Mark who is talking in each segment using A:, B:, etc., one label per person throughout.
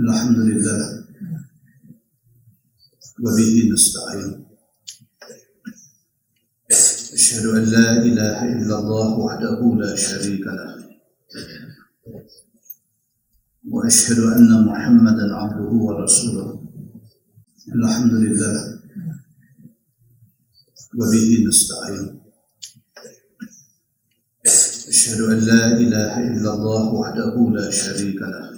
A: الحمد لله. وبه نستعين. أشهد أن لا إله إلا الله وحده لا شريك له. وأشهد أن محمدا عبده ورسوله. الحمد لله. وبه نستعين. أشهد أن لا إله إلا الله وحده لا شريك له.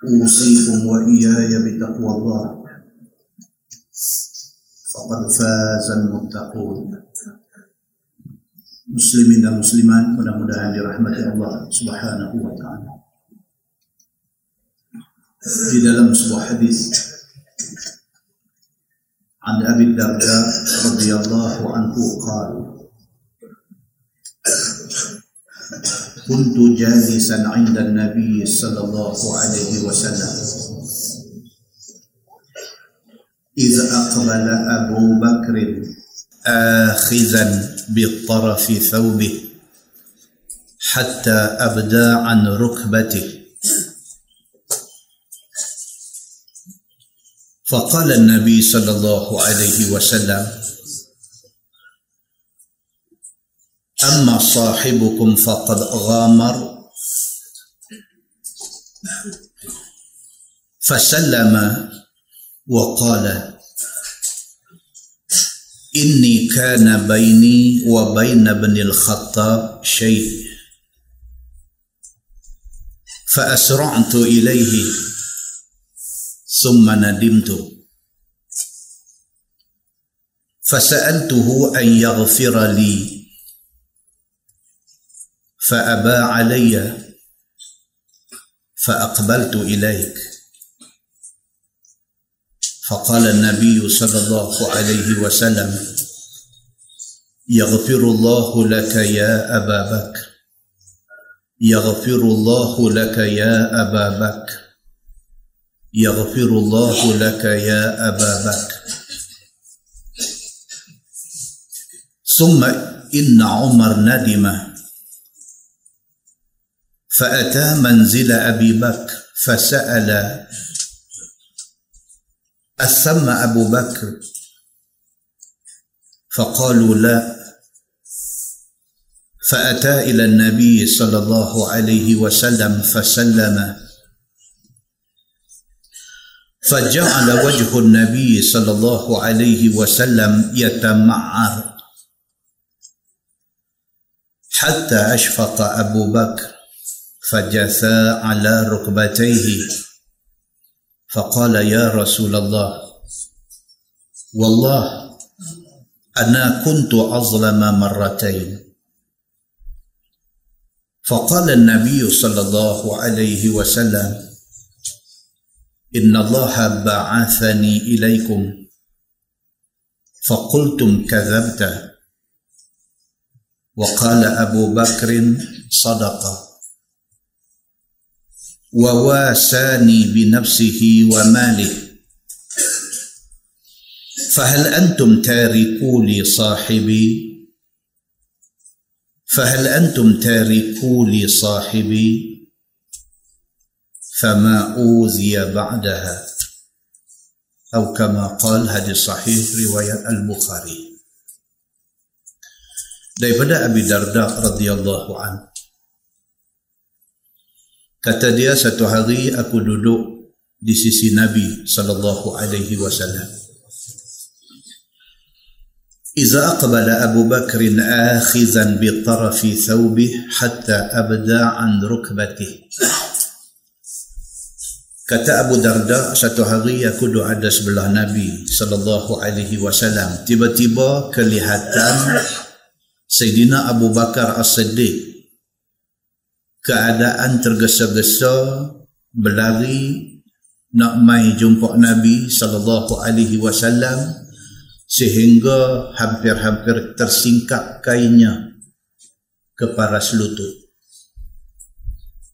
A: أوصيكم وإياي بتقوى الله فقد فاز المتقون muslimin dan muslimat mudah-mudahan dirahmati Allah Subhanahu wa taala. Di dalam sebuah hadis عن أبي الدرداء رضي الله عنه قال كنت جالسا عند النبي صلى الله عليه وسلم. إذ أقبل أبو بكر آخذا بطرف ثوبه حتى أبدى عن ركبته. فقال النبي صلى الله عليه وسلم أما صاحبكم فقد غامر. فسلم وقال إني كان بيني وبين ابن الخطاب شيء. فأسرعت إليه ثم ندمت. فسألته أن يغفر لي. فأبى علي فأقبلت إليك. فقال النبي صلى الله عليه وسلم يغفر الله لك يا أبا بكر. يغفر الله لك يا أبا بكر. يغفر الله لك يا أبا بكر. ثم إن عمر ندم. فأتى منزل أبي بكر فسأل أثم أبو بكر؟ فقالوا لا. فأتى إلى النبي صلى الله عليه وسلم فسلم. فجعل وجه النبي صلى الله عليه وسلم يتمعر. حتى أشفق أبو بكر. فجثى على ركبتيه فقال يا رسول الله والله أنا كنت أظلم مرتين. فقال النبي صلى الله عليه وسلم إن الله بعثني إليكم. فقلتم كذبت. وقال أبو بكر صدق. وواساني بنفسه وماله. فهل أنتم تاركوا لي صاحبي؟ فهل أنتم تاركوا لي صاحبي؟ فما أوذي بعدها. أو كما قال هذه صحيح رواية البخاري. daripada Abi Darda radhiyallahu an Kata dia satu hari aku duduk di sisi Nabi sallallahu alaihi wasallam. Iza aqbala Abu Bakr akhizan bi tarafi thawbi hatta abda an rukbatih. Kata Abu Darda satu hari aku duduk ada sebelah Nabi sallallahu alaihi wasallam tiba-tiba kelihatan Sayyidina Abu Bakar As-Siddiq keadaan tergesa-gesa berlari nak mai jumpa Nabi sallallahu alaihi wasallam sehingga hampir-hampir tersingkap kainnya ke paras lutut.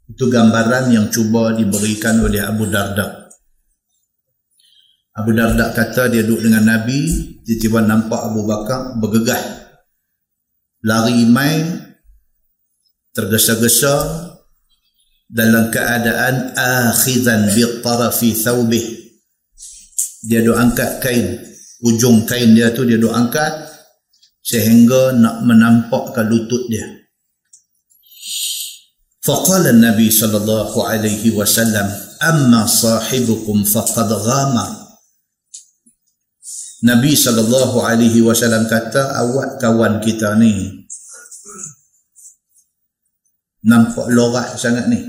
A: Itu gambaran yang cuba diberikan oleh Abu Darda. Abu Darda kata dia duduk dengan Nabi, tiba-tiba nampak Abu Bakar bergegah. Lari mai, tergesa-gesa dalam keadaan akhidan bi tarafi thawbih. Dia duk angkat kain. Ujung kain dia tu dia duk angkat sehingga nak menampakkan lutut dia. Faqala nabi sallallahu alaihi wasallam amma sahibukum faqad ghama. Nabi sallallahu alaihi wasallam kata awak kawan kita ni nampak lorak sangat ni.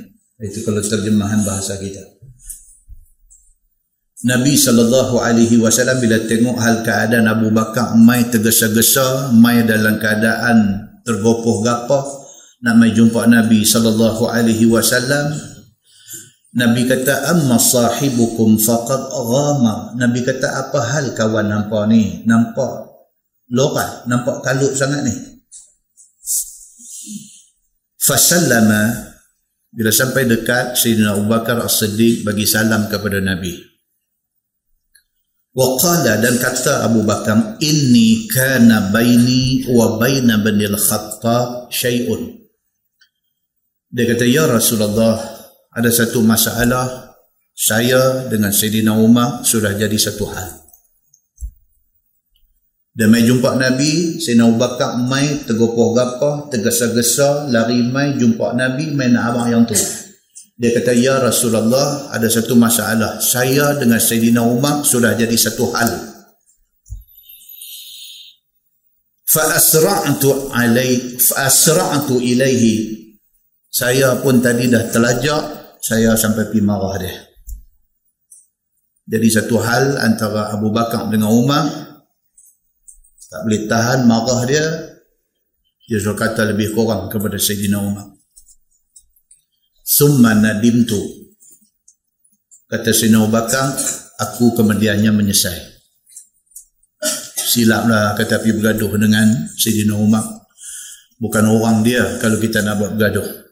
A: Itu kalau terjemahan bahasa kita. Nabi sallallahu alaihi wasallam bila tengok hal keadaan Abu Bakar mai tergesa-gesa, mai dalam keadaan tergopoh gapah nak mai jumpa Nabi sallallahu alaihi wasallam. Nabi kata amma sahibukum faqad ghama. Nabi kata apa hal kawan nampak ni? Nampak lorah, nampak kalut sangat ni. Fasallama bila sampai dekat Sayyidina Abu Bakar As-Siddiq bagi salam kepada Nabi. Waqala dan kata Abu Bakar inni kana baini wa baina bani al-Khattab syai'un. Dia kata ya Rasulullah ada satu masalah saya dengan Sayyidina Umar sudah jadi satu hal. Dia mai jumpa Nabi, Sayyidina Abu Bakar mai tergopoh gapah, tergesa-gesa, lari mai jumpa Nabi, mai nak abang yang tu. Dia kata, Ya Rasulullah, ada satu masalah. Saya dengan Sayyidina Umar sudah jadi satu hal. Fa'asra'atu alai, fa'asra'atu ilaihi. Saya pun tadi dah telajak, saya sampai pergi marah dia. Jadi satu hal antara Abu Bakar dengan Umar, tak boleh tahan marah dia, dia suruh kata lebih kurang kepada Sayyidina Umar. Summa nadimtu. Kata Sina Bakar, aku kemudiannya menyesal. Silaplah kata pergi bergaduh dengan Sayyidina Umar. Bukan orang dia kalau kita nak buat bergaduh.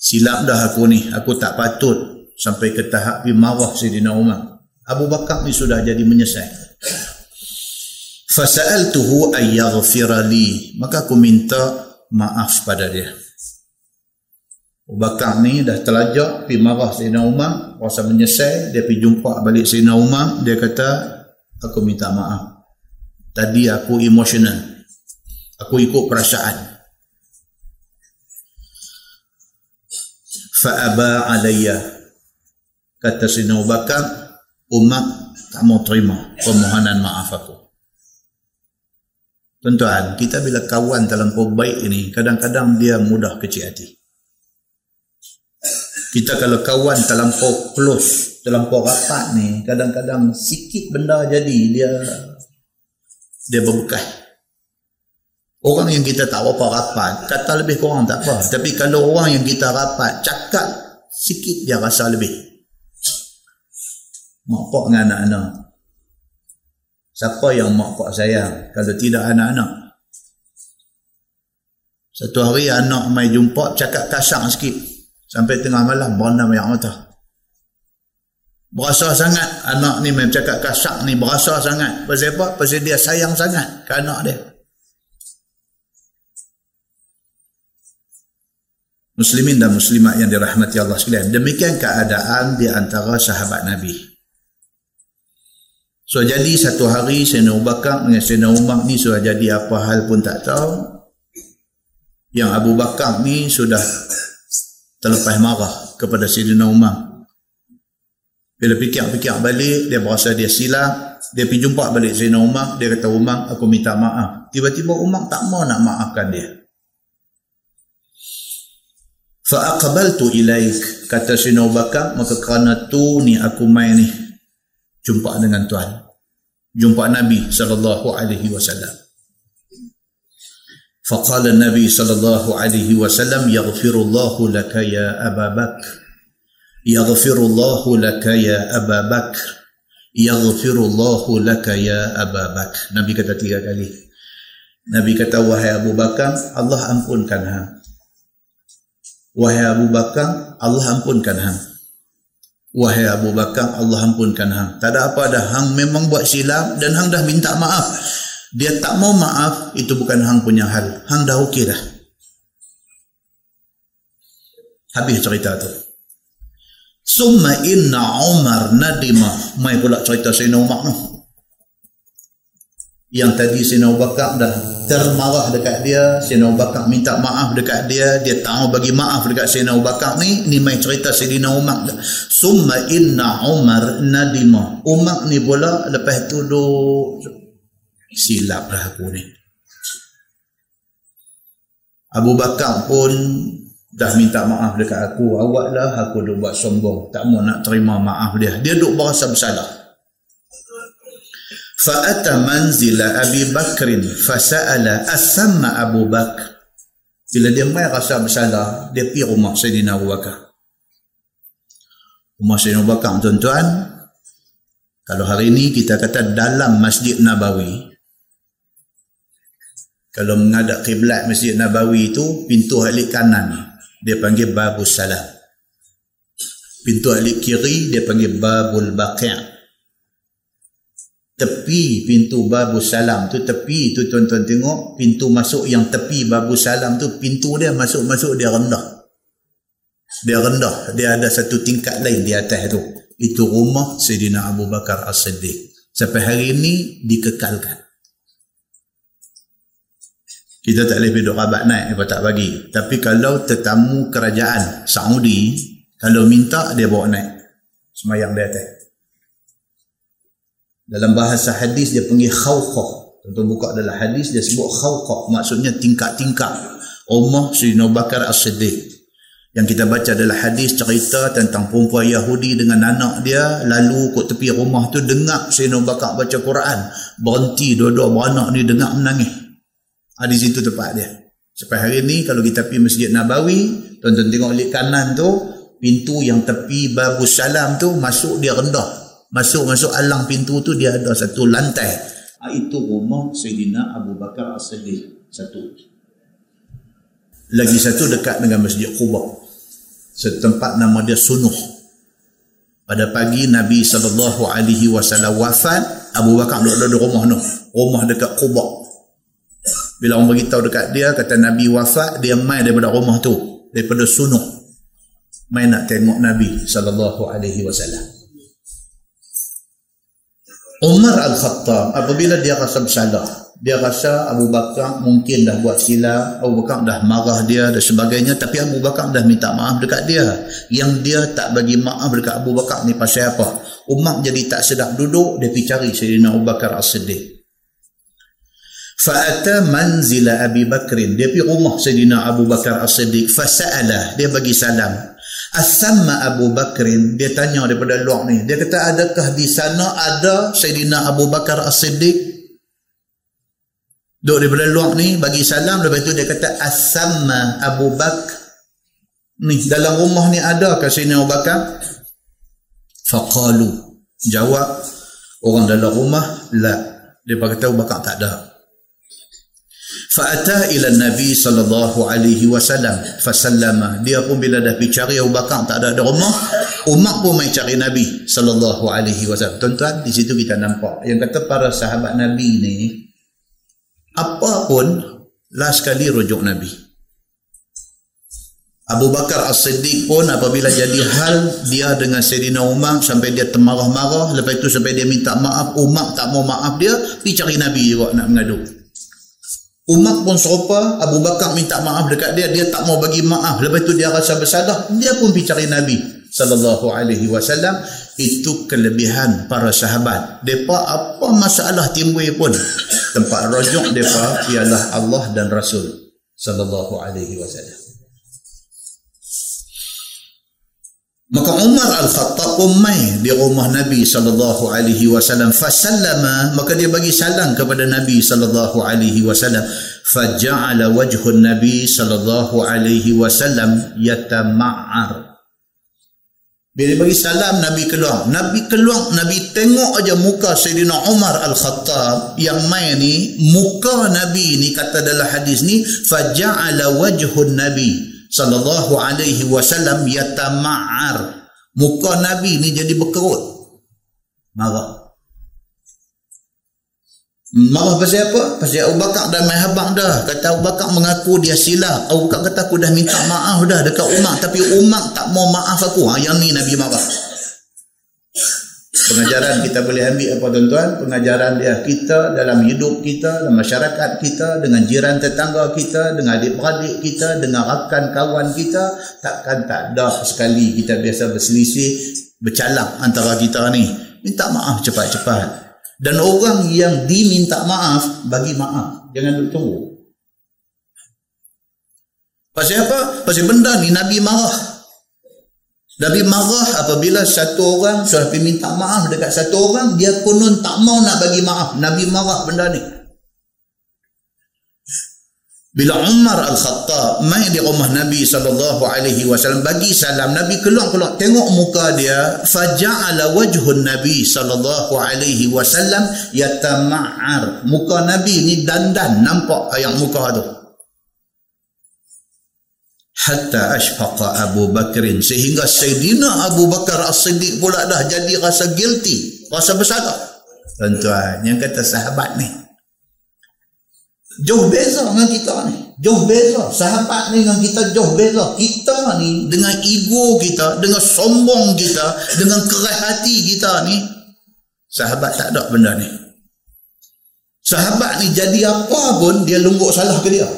A: Silap dah aku ni. Aku tak patut sampai ke tahap pergi marah Sayyidina Umar. Abu Bakar ni sudah jadi menyesal. Fasa'altuhu ayyaghfirali. Maka aku minta maaf pada dia. Abu Bakar ni dah telajak pergi marah Sayyidina Umar rasa menyesal. Dia pergi jumpa balik Sayyidina Umar dia kata aku minta maaf. Tadi aku emosional aku ikut perasaan. Fa'aba alayya. Kata Sayyidina Abu Bakar Umar tak mau terima permohonan maaf aku Tuan-tuan, kita bila kawan dalam baik ini, kadang-kadang dia mudah kecil hati kita kalau kawan terlampau close, terlampau rapat ni, kadang-kadang sikit benda jadi dia dia berbekas. Orang yang kita tak apa rapat, kata lebih kurang tak apa. Tapi kalau orang yang kita rapat, cakap sikit dia rasa lebih. Mak pak dengan anak-anak. Siapa yang mak pak sayang kalau tidak anak-anak? Satu hari anak mai jumpa cakap kasar sikit. Sampai tengah malam berendam air mata. Berasa sangat anak ni memang cakap kasak ni berasa sangat. Pasal apa? Pasal dia sayang sangat ke anak dia. Muslimin dan muslimat yang dirahmati Allah sekalian. Demikian keadaan di antara sahabat Nabi. So jadi satu hari Sayyidina Abu Bakar dengan Sayyidina Umar ni sudah jadi apa hal pun tak tahu. Yang Abu Bakar ni sudah terlepas marah kepada Sayyidina Umar. Bila fikir-fikir balik, dia berasa dia silap. Dia pergi jumpa balik Sayyidina Umar. Dia kata, Umar, aku minta maaf. Tiba-tiba Umar tak mau nak maafkan dia. Fa'aqabaltu ilaik. Kata Sayyidina Bakar, maka kerana tu ni aku main ni jumpa dengan Tuhan. Jumpa Nabi sallallahu alaihi wasallam. Faqala Nabi sallallahu alaihi wasallam yaghfirullahu laka ya Aba Bakr. Yaghfirullahu laka ya Aba Bakr. Yaghfirullahu laka ya Aba Bakr. Nabi kata tiga kali. Nabi kata wahai Abu Bakar Allah ampunkan hang wahai Abu Bakar Allah ampunkan hang Wahai Abu Bakar Allah ampunkan hang. Tak ada apa dah hang memang buat silap dan hang dah minta maaf. Dia tak mau maaf itu bukan hang punya hal. Hang dah okey dah. Habis cerita tu. Summa inna umar nadima. Mai pula cerita Sayyidina Umar yang tadi Sayyidina Bakar dah termarah dekat dia Sayyidina Bakar minta maaf dekat dia dia tak mau bagi maaf dekat Sayyidina Bakar ni ni mai cerita Sayyidina Umar. Summa inna umar nadima. Umar ni pula lepas tu duk silap lah aku ni. Abu Bakar pun dah minta maaf dekat aku. Awak lah aku dah buat sombong. Tak mau nak terima maaf dia. Dia duk berasa bersalah fa'ata manzila Abi Bakrin fasa'ala asamma Abu Bakr. Bila dia mai rasa bersalah dia pergi rumah Sayyidina Abu Bakar. Rumah Sayyidina Abu Bakar tuan-tuan kalau hari ini kita kata dalam Masjid Nabawi kalau menghadap kiblat Masjid Nabawi itu pintu halik kanan dia panggil Babus Salam. Pintu halik kiri dia panggil Babul Baqi' tepi pintu Babus Salam tu tepi tu tuan-tuan tengok pintu masuk yang tepi Babus Salam tu pintu dia masuk-masuk dia rendah. Dia rendah. Dia ada satu tingkat lain di atas tu. Itu rumah Sayyidina Abu Bakar As-Siddiq. Sampai hari ini dikekalkan. Kita tak boleh duduk rabat naik apa tak bagi. Tapi kalau tetamu kerajaan Saudi kalau minta dia bawa naik. Semayang dia atas dalam bahasa hadis dia panggil khawqah. Tentu buka dalam hadis dia sebut khawqah. Maksudnya tingkat-tingkat Umar Sayyidina Bakar As-Siddiq. Yang kita baca adalah hadis cerita tentang perempuan Yahudi dengan anak dia lalu kot tepi rumah tu dengar Sayyidina Bakar baca Quran. Berhenti dua-dua beranak ni dengar menangis. Ha, di situ tempat dia. Sampai hari ni kalau kita pergi Masjid Nabawi, tuan-tuan tengok lihat kanan tu, pintu yang tepi babu salam tu masuk dia rendah. Masuk-masuk alang pintu tu dia ada satu lantai. Ha, itu rumah Sayyidina Abu Bakar As-Siddiq. Satu. Lagi satu dekat dengan Masjid Quba. Setempat nama dia Sunuh. Pada pagi Nabi SAW wafat, Abu Bakar duduk di rumah tu. Rumah dekat Quba. Bila orang beritahu dekat dia, kata Nabi wafat, dia main daripada rumah tu. Daripada sunuh. Main nak tengok Nabi SAW. Umar Al-Khattab, apabila dia rasa bersalah, dia rasa Abu Bakar mungkin dah buat silap, Abu Bakar dah marah dia dan sebagainya, tapi Abu Bakar dah minta maaf dekat dia. Yang dia tak bagi maaf dekat Abu Bakar ni pasal apa? Umar jadi tak sedap duduk, dia pergi cari Sayyidina Abu Bakar As-Siddiq. Fa'ata manzila Abi Bakrin. Dia pergi rumah Sayyidina Abu Bakar As-Siddiq. Fasa'alah. Dia bagi salam. Asamma Abu Bakrin. Dia tanya daripada luar ni. Dia kata, adakah di sana ada Sayyidina Abu Bakar As-Siddiq? Duduk daripada luar ni, bagi salam. Lepas tu dia kata, Asamma Abu Bakr. Ni, dalam rumah ni ada ke Sayyidina Abu Bakar? Faqalu. Jawab, orang dalam rumah, la. Dia kata, Abu Bakar tak ada. Fa'ata ila Nabi sallallahu alaihi wasallam fasallama. Dia pun bila dah pergi cari Abu Bakar tak ada di rumah, Umar pun mai cari Nabi sallallahu alaihi wasallam. Tuan-tuan, di situ kita nampak yang kata para sahabat Nabi ni apa pun last kali rujuk Nabi. Abu Bakar As-Siddiq pun apabila jadi hal dia dengan Sayyidina Umar sampai dia termarah-marah lepas itu sampai dia minta maaf Umar tak mau maaf dia pergi cari Nabi juga nak mengadu Umar pun serupa, Abu Bakar minta maaf dekat dia, dia tak mau bagi maaf. Lepas tu dia rasa bersalah, dia pun pergi cari Nabi sallallahu alaihi wasallam. Itu kelebihan para sahabat. Depa apa masalah timbul pun, tempat rujuk depa ialah Allah dan Rasul sallallahu alaihi wasallam. Maka Umar Al-Khattab pun mai di rumah Nabi sallallahu alaihi wasallam. Fasallama maka dia bagi salam kepada Nabi sallallahu alaihi wasallam. Faja'ala wajhun nabi sallallahu alaihi wasallam yatama'ar. Bila bagi salam Nabi keluar. Nabi keluar, Nabi tengok aja muka Sayyidina Umar Al-Khattab yang main ni, muka Nabi ni kata dalam hadis ni, faja'ala wajhun Nabi sallallahu alaihi wasallam yatama'ar. Muka Nabi ni jadi berkerut. Marah. Marah pasal apa? Pasal Abu Bakar dah main habak dah. Kata Abu Bakar mengaku dia silap. Abu Bakar kata aku dah minta maaf dah dekat Umar. Tapi Umar tak mau maaf aku. Ha, yang ni Nabi marah. Pengajaran kita boleh ambil apa tuan-tuan? Pengajaran dia kita dalam hidup kita, dalam masyarakat kita, dengan jiran tetangga kita, dengan adik-beradik kita, dengan rakan kawan kita. Takkan tak ada sekali kita biasa berselisih, bercalak antara kita ni. Minta maaf cepat-cepat. Dan orang yang diminta maaf, bagi maaf. Jangan tunggu. Pasal apa? Pasal benda ni Nabi marah. Nabi marah apabila satu orang sudah pergi minta maaf dekat satu orang, dia konon tak mau nak bagi maaf. Nabi marah benda ni. Bila Umar Al-Khattab mai di rumah Nabi sallallahu alaihi wasallam bagi salam Nabi keluar-keluar tengok muka dia faja'ala wajhun Nabi sallallahu alaihi wasallam yatama'ar muka Nabi ni dandan nampak ayam muka tu hatta ashfaqa Abu Bakrin. Sehingga Sayyidina Abu Bakar As-Siddiq pula dah jadi rasa guilty rasa bersalah. Tuan-tuan yang kata sahabat ni jauh beza dengan kita ni. Jauh beza. Sahabat ni dengan kita jauh beza. Kita ni dengan ego kita dengan sombong kita dengan keras hati kita ni sahabat tak ada benda ni. Sahabat ni jadi apa pun dia lungguk salah ke dia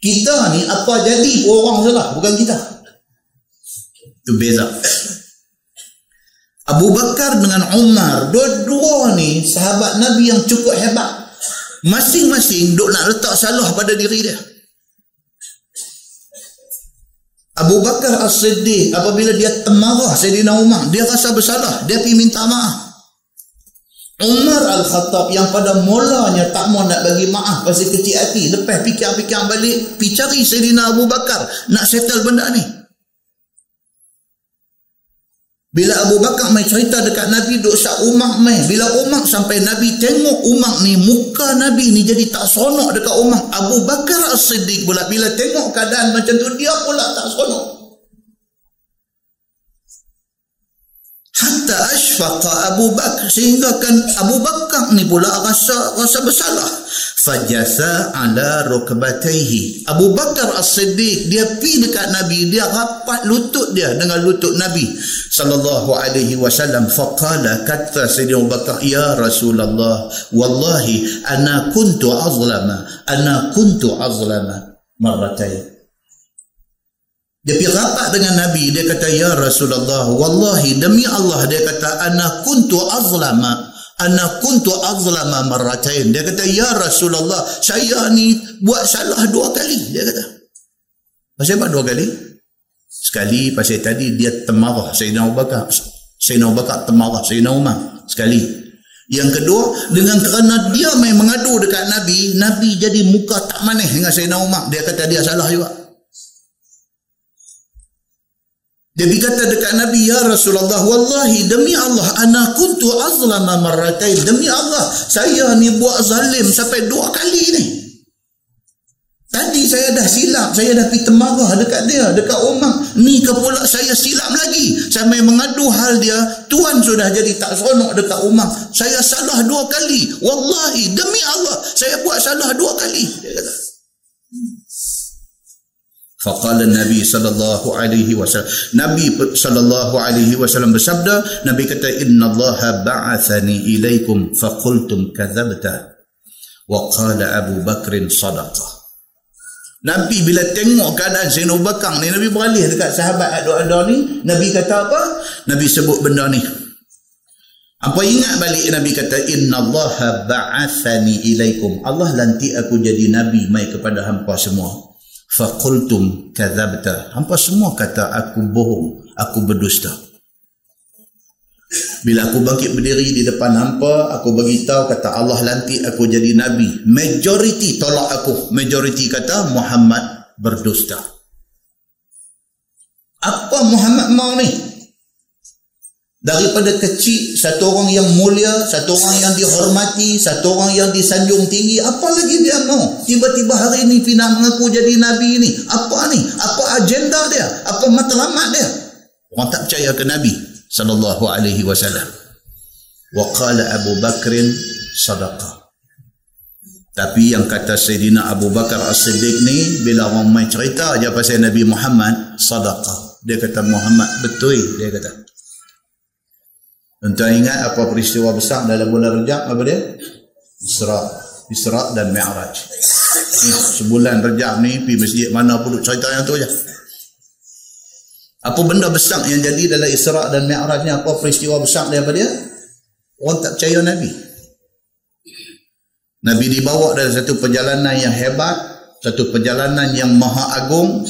A: kita ni apa jadi orang salah bukan kita. Itu beza. Abu Bakar dengan Umar dua-dua ni sahabat Nabi yang cukup hebat. Masing-masing duk nak letak salah pada diri dia. Abu Bakar As-Siddiq apabila dia temarah Sayyidina Umar dia rasa bersalah dia pergi minta maaf Umar Al-Khattab yang pada mulanya tak mau nak bagi maaf pasal kecil hati lepas fikir-fikir balik pergi cari Sayyidina Abu Bakar nak settle benda ni bila Abu Bakar mai cerita dekat Nabi duk sak Umar mai. Bila Umar sampai Nabi tengok Umar ni, muka Nabi ni jadi tak sonok dekat Umar. Abu Bakar As-Siddiq pula bila tengok keadaan macam tu dia pula tak sonok. Hatta ashfaqa Abu Bakar sehingga kan Abu Bakar ni pula rasa rasa bersalah. Fajasa ala rukbatayhi. Abu Bakar As-Siddiq dia pi dekat Nabi dia rapat lutut dia dengan lutut Nabi sallallahu alaihi wasallam. Faqala kata Sayyidina Abu Bakar ya Rasulullah wallahi ana kuntu azlama ana kuntu azlama marratain dia pergi rapat dengan Nabi dia kata ya Rasulullah wallahi demi Allah dia kata ana kuntu azlama ana kuntu azlama marratain. Dia kata ya rasulullah saya ni buat salah dua kali dia kata. Pasal apa dua kali? Sekali pasal tadi dia temarah Sayyidina Abu Bakar. Sayyidina Abu Bakar temarah Sayyidina Umar. Sekali. Yang kedua dengan kerana dia main mengadu dekat Nabi Nabi jadi muka tak manis dengan Sayyidina Umar. Dia kata dia salah juga dia berkata dekat Nabi, Ya Rasulullah, Wallahi demi Allah, ana kuntu azlama marratain. Demi Allah, saya ni buat zalim sampai dua kali ni. Tadi saya dah silap, saya dah pergi temarah dekat dia, dekat Umar. Ni ke pula saya silap lagi. Sampai mengadu hal dia, Tuan sudah jadi tak seronok dekat Umar. Saya salah dua kali. Wallahi, demi Allah, saya buat salah dua kali. Dia kata. Faqala Nabi sallallahu alaihi wasallam. Nabi sallallahu alaihi wasallam bersabda, Nabi kata inna Allah ba'athani ilaikum faqultum kadzabta. Wa qala Abu Bakr sadaqa. Nabi bila tengok keadaan Zainul Bakar ni Nabi beralih dekat sahabat ada-ada ni Nabi kata apa? Nabi sebut benda ni apa ingat balik Nabi kata inna Allah ba'athani ilaikum Allah lantik aku jadi Nabi mai kepada hampa semua faqultum kadzabta hampa semua kata aku bohong aku berdusta Bila aku bangkit berdiri di depan hampa, aku beritahu kata Allah lantik aku jadi Nabi. Majoriti tolak aku. Majoriti kata Muhammad berdusta. Apa Muhammad mau ni? Daripada kecil satu orang yang mulia satu orang yang dihormati satu orang yang disanjung tinggi apa lagi dia mau? Tiba-tiba hari ini Pina mengaku jadi Nabi ini apa ni? Apa agenda dia? Apa matlamat dia? Orang tak percaya ke Nabi sallallahu alaihi wasallam. Wa qala Abu Bakrin sadaqah tapi yang kata Sayyidina Abu Bakar As-Siddiq ni bila orang main cerita aja pasal Nabi Muhammad sadaqah dia kata Muhammad betul. Dia kata Tuan ingat apa peristiwa besar dalam bulan Rejab apa dia? Isra. Isra dan Mi'raj. Sebulan Rejab ni pergi masjid mana pun cerita yang tu je. Apa benda besar yang jadi dalam Isra dan Mi'raj ni apa peristiwa besar dia apa dia? Orang tak percaya Nabi. Nabi dibawa dalam satu perjalanan yang hebat, satu perjalanan yang maha agung,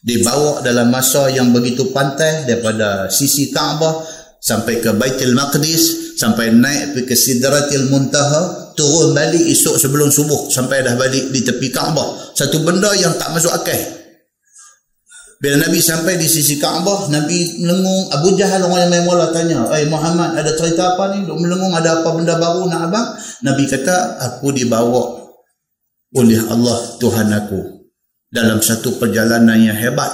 A: dibawa dalam masa yang begitu pantai daripada sisi Kaabah sampai ke Baitul Maqdis sampai naik ke Sidratil Muntaha turun balik esok sebelum subuh sampai dah balik di tepi Kaabah. Satu benda yang tak masuk akal. Bila Nabi sampai di sisi Kaabah Nabi melengung Abu Jahal orang yang main mula tanya eh Muhammad ada cerita apa ni? Duk melengung ada apa benda baru nak abang? Nabi kata aku dibawa oleh Allah Tuhan aku dalam satu perjalanan yang hebat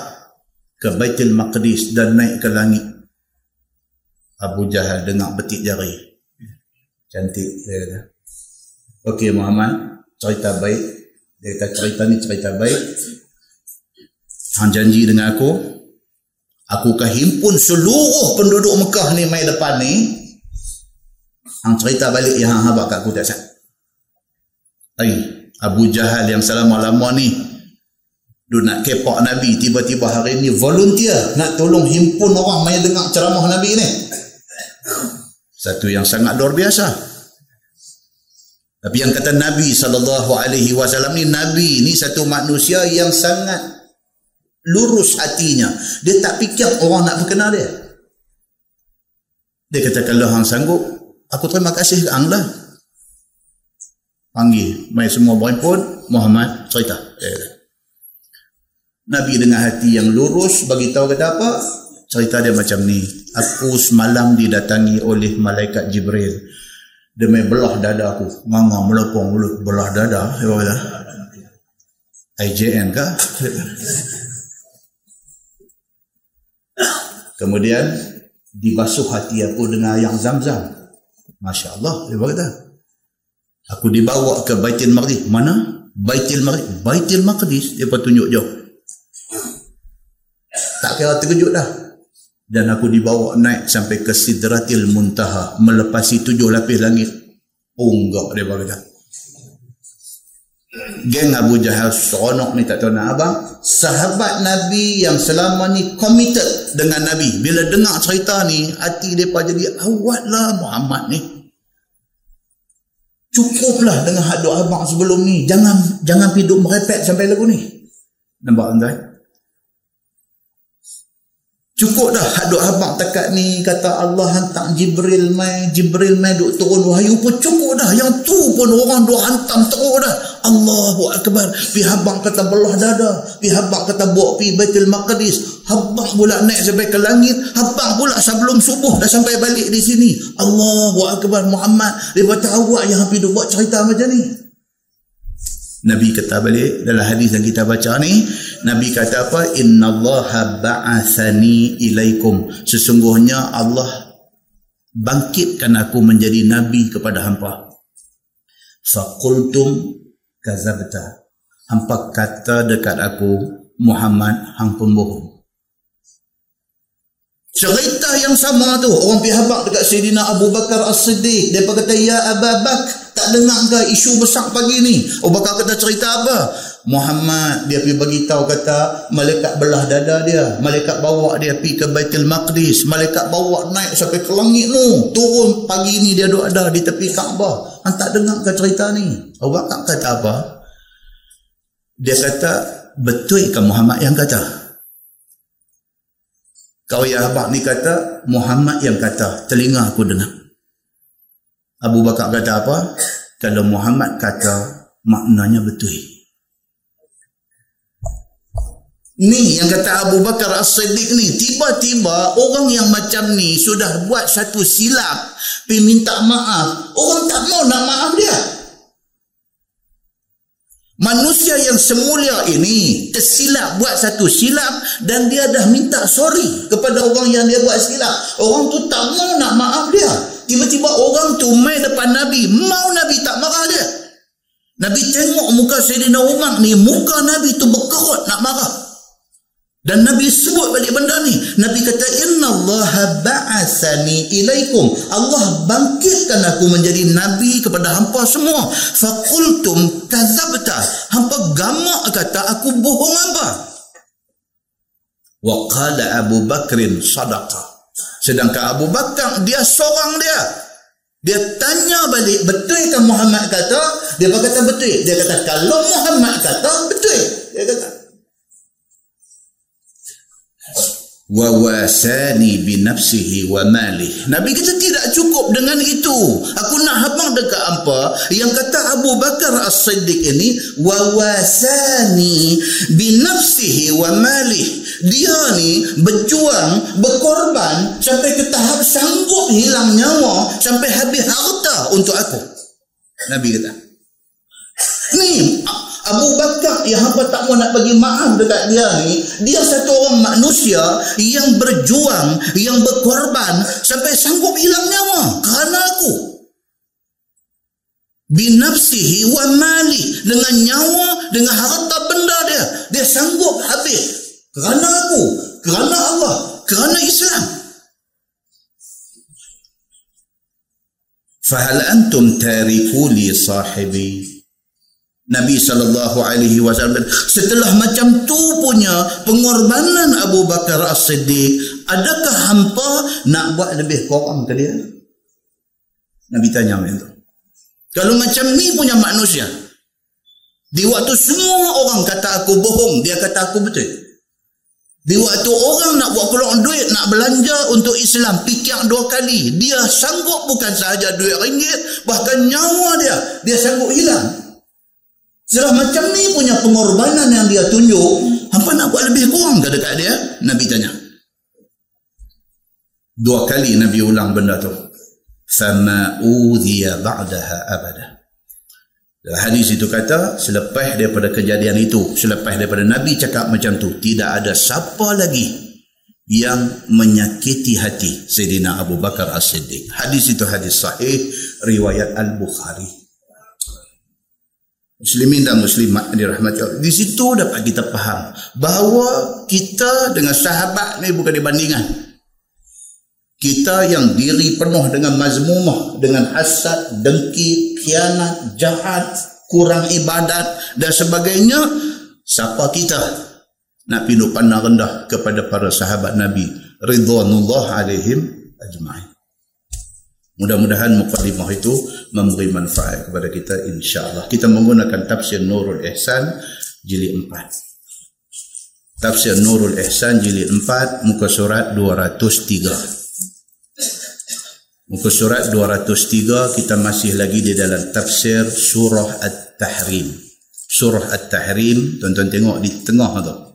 A: ke Baitul Maqdis dan naik ke langit Abu Jahal dengar betik jari. Cantik dia kata. Okey Muhammad, cerita baik. Dia kata cerita ni cerita baik. Hang janji dengan aku, aku akan himpun seluruh penduduk Mekah ni mai depan ni. Hang cerita balik yang hang habak kat aku tak sat. Ai, Abu Jahal yang selama-lama ni dia nak kepak Nabi tiba-tiba hari ni volunteer nak tolong himpun orang mai dengar ceramah Nabi ni. Satu yang sangat luar biasa. Tapi yang kata Nabi saw ni Nabi ni satu manusia yang sangat lurus hatinya. Dia tak fikir orang nak berkenal dia. Dia kata kalau hang sanggup, aku terima kasih ke hang lah. Panggil mai semua pun Muhammad cerita. Nabi dengan hati yang lurus bagi tahu kata apa? Cerita dia macam ni. Aku semalam didatangi oleh malaikat Jibril. Demi belah dada aku. Nganga melopong mulut belah dada. Ya kata IJN kah kemudian dibasuh hati aku dengan yang zam-zam. Masya Allah dia kata. Aku dibawa ke Baitul Maqdis. Mana? Baitul Maqdis. Baitul Maqdis dia pun tunjuk jauh. Tak kira terkejut dah dan aku dibawa naik sampai ke Sidratil Muntaha melepasi tujuh lapis langit. Enggak dia berkata geng Abu Jahal seronok ni tak tahu nak abang sahabat Nabi yang selama ni committed dengan Nabi. Bila dengar cerita ni hati mereka jadi awatlah Muhammad ni. Cukuplah dengan hadut abang sebelum ni. Jangan jangan piduk merepek sampai lagu ni. Nampak tuan Cukup dah hadut habak takat ni kata Allah hantar Jibril mai Jibril mai duk turun wahyu pun cukup dah. Yang tu pun orang duk hantam teruk dah. Allahu akbar. Pi habang kata belah dada. Pi habang kata bawa pi Baitul Maqdis. Habang pula naik sampai ke langit. Habang pula sebelum subuh dah sampai balik di sini. Allahu akbar. Muhammad dia awak yang hampir duk buat cerita macam ni Nabi kata balik dalam hadis yang kita baca ni Nabi kata apa? Innallaha ba'athani ilaikum. Sesungguhnya Allah bangkitkan aku menjadi nabi kepada hangpa faqultum kazabta. Hangpa kata dekat aku Muhammad hang pembohong cerita yang sama tu orang pihak dekat Sayyidina Abu Bakar As-Siddiq dia kata ya Abu Bakar tak dengar ke isu besar pagi ni? Oh bakal kata cerita apa? Muhammad dia pergi bagi tahu kata malaikat belah dada dia. Malaikat bawa dia pergi ke Baitul Maqdis. Malaikat bawa naik sampai ke langit tu. Turun pagi ni dia duduk ada di tepi Kaabah. Han tak dengar ke cerita ni? Oh bakal kata apa? Dia kata betul ke Muhammad yang kata? Kau ya abang ni kata, Muhammad yang kata, telinga aku dengar. Abu Bakar kata apa? Kalau Muhammad kata, maknanya betul. Ni yang kata Abu Bakar As-Siddiq ni, tiba-tiba orang yang macam ni sudah buat satu silap, pergi minta maaf. Orang tak mau nak maaf dia. Manusia yang semulia ini tersilap buat satu silap dan dia dah minta sorry kepada orang yang dia buat silap. Orang tu tak mau nak maaf dia. Tiba-tiba orang tu main depan Nabi. Mau Nabi tak marah dia. Nabi tengok muka Sayyidina Umar ni. Muka Nabi tu berkerut nak marah. Dan Nabi sebut balik benda ni. Nabi kata, Inna Allah ba'asani ilaikum. Allah bangkitkan aku menjadi Nabi kepada hampa semua. Fakultum kazabta. Hampa gamak kata aku bohong apa? Wa qala Abu Bakrin sadaqa. Sedangkan Abu Bakar, dia seorang dia. Dia tanya balik, betulkah Muhammad kata? Dia berkata betul. Dia kata, kalau Muhammad kata, betul. Dia kata, wa wasani bi nafsihi wa mali. Nabi kata tidak cukup dengan itu. Aku nak habang dekat apa yang kata Abu Bakar As-Siddiq ini wa wasani bi nafsihi wa mali. Dia ni berjuang berkorban sampai ke tahap sanggup hilang nyawa sampai habis harta untuk aku. Nabi kata ni Abu Bakar yang hampa tak mau nak bagi maaf dekat dia ni, dia satu orang manusia yang berjuang, yang berkorban sampai sanggup hilang nyawa. Kerana aku. Binafsihi wa mali. Dengan nyawa, dengan harta benda dia, dia sanggup habis. Kerana aku, kerana Allah, kerana Islam. Fahal antum tariku li sahibi Nabi sallallahu alaihi wasallam setelah macam tu punya pengorbanan Abu Bakar As-Siddiq adakah hampa nak buat lebih kurang ke dia? Nabi tanya macam tu. Kalau macam ni punya manusia di waktu semua orang kata aku bohong dia kata aku betul. Di waktu orang nak buat keluar duit nak belanja untuk Islam fikir dua kali dia sanggup bukan sahaja duit ringgit bahkan nyawa dia dia sanggup hilang setelah macam ni punya pengorbanan yang dia tunjuk, hampa nak buat lebih kurang ke dekat dia? Nabi tanya. Dua kali Nabi ulang benda tu. Fama udhiya ba'daha abada. Hadis itu kata, selepas daripada kejadian itu, selepas daripada Nabi cakap macam tu, tidak ada siapa lagi yang menyakiti hati Sayyidina Abu Bakar As-Siddiq. Hadis itu hadis sahih, riwayat Al-Bukhari. Muslimin dan muslimat dirahmati Allah. Di situ dapat kita faham bahawa kita dengan sahabat ni bukan dibandingan. Kita yang diri penuh dengan mazmumah, dengan hasad, dengki, khianat, jahat, kurang ibadat dan sebagainya, siapa kita nak pindu pandang rendah kepada para sahabat Nabi ridwanullah alaihim ajma'in. Mudah-mudahan mukadimah itu memberi manfaat kepada kita insya-Allah. Kita menggunakan tafsir Nurul Ihsan jilid 4. Tafsir Nurul Ihsan jilid 4 muka surat 203. Muka surat 203 kita masih lagi di dalam tafsir surah At-Tahrim. Surah At-Tahrim, tuan-tuan tengok di tengah tu.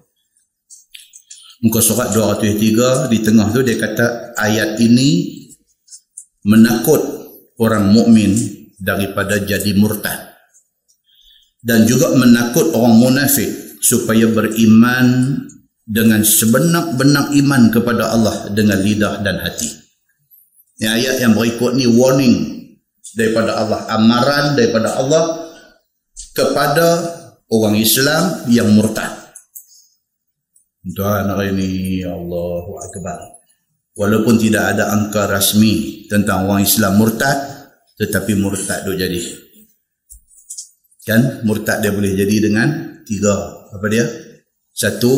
A: Muka surat 203 di tengah tu dia kata ayat ini menakut orang mukmin daripada jadi murtad dan juga menakut orang munafik supaya beriman dengan sebenar-benar iman kepada Allah dengan lidah dan hati. Ini ayat yang berikut ni warning daripada Allah, amaran daripada Allah kepada orang Islam yang murtad. Tuan hari ini Allahu Akbar walaupun tidak ada angka rasmi tentang orang Islam murtad tetapi murtad tu jadi. Kan? Murtad dia boleh jadi dengan tiga. Apa dia? Satu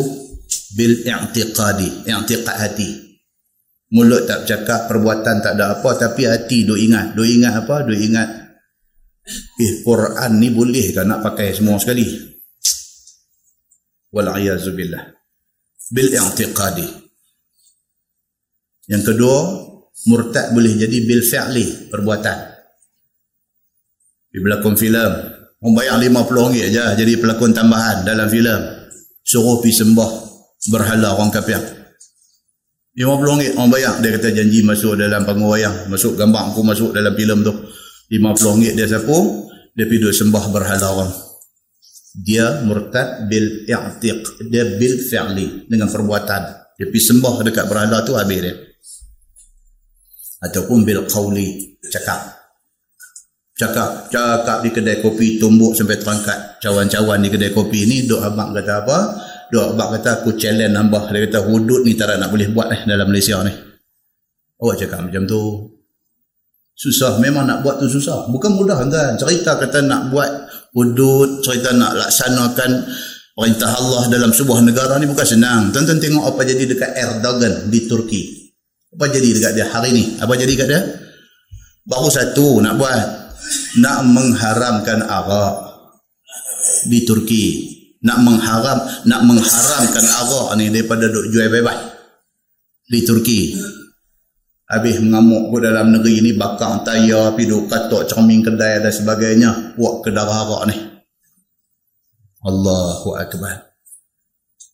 A: bil i'tiqadi. I'tiqad hati. Mulut tak bercakap perbuatan tak ada apa tapi hati duk ingat. Duk ingat apa? Duk ingat eh Quran ni boleh kan nak pakai semua sekali? Wal billah. Bil i'tiqadi yang kedua murtad boleh jadi bil fi'li perbuatan. Di pelakon filem orang bayar RM50 aja jadi pelakon tambahan dalam filem. Suruh pergi sembah berhala orang kafir. RM50 orang bayar. Dia kata janji masuk dalam panggung wayang masuk gambar aku masuk dalam filem tu. RM50 dia sapu dia pergi duduk sembah berhala orang. Dia murtad bil i'tiq dia bil fi'li dengan perbuatan. Dia pergi sembah dekat berhala tu habis dia ataupun bil qawli cakap. Cakap cakap di kedai kopi tumbuk sampai terangkat. Cawan-cawan di kedai kopi ni duk abang kata apa? Duk abang kata aku challenge nambah. Dia kata hudud ni tak nak boleh buat eh dalam Malaysia ni. Awak cakap macam tu. Susah. Memang nak buat tu susah. Bukan mudah kan cerita kata nak buat hudud, cerita nak laksanakan perintah Allah dalam sebuah negara ni bukan senang. Tonton tengok apa jadi dekat Erdogan di Turki. Apa jadi dekat dia hari ni? Apa jadi dekat dia? Baru satu nak buat. Nak mengharamkan arak di Turki. Nak mengharam, nak mengharamkan arak ni daripada duk jual bebas di Turki. Habis mengamuk pun dalam negeri ni bakar tayar, pergi katok cermin kedai dan sebagainya. Buat kedara harak ni. Allahu Akbar.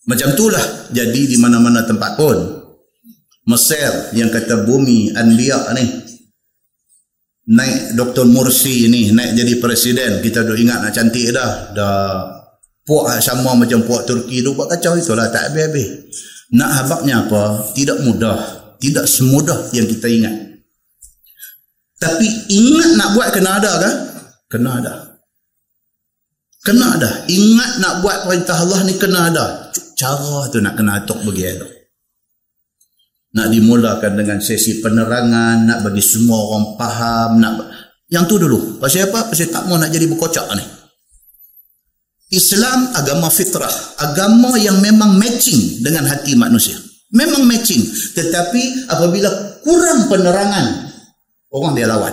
A: Macam itulah jadi di mana-mana tempat pun. Mesir yang kata bumi Anbiya ni. Naik Dr. Mursi ni, naik jadi presiden. Kita dah ingat nak cantik dah. Dah puak sama macam puak Turki tu. Buat kacau itulah, tak habis-habis. Nak habaknya apa? Tidak mudah tidak semudah yang kita ingat tapi ingat nak buat kena ada kan kena ada kena ada ingat nak buat perintah Allah ni kena ada cara tu nak kena atuk bagi elok nak dimulakan dengan sesi penerangan nak bagi semua orang faham nak yang tu dulu pasal apa pasal tak mau nak jadi berkocak ni Islam agama fitrah agama yang memang matching dengan hati manusia Memang matching. Tetapi apabila kurang penerangan, orang dia lawan.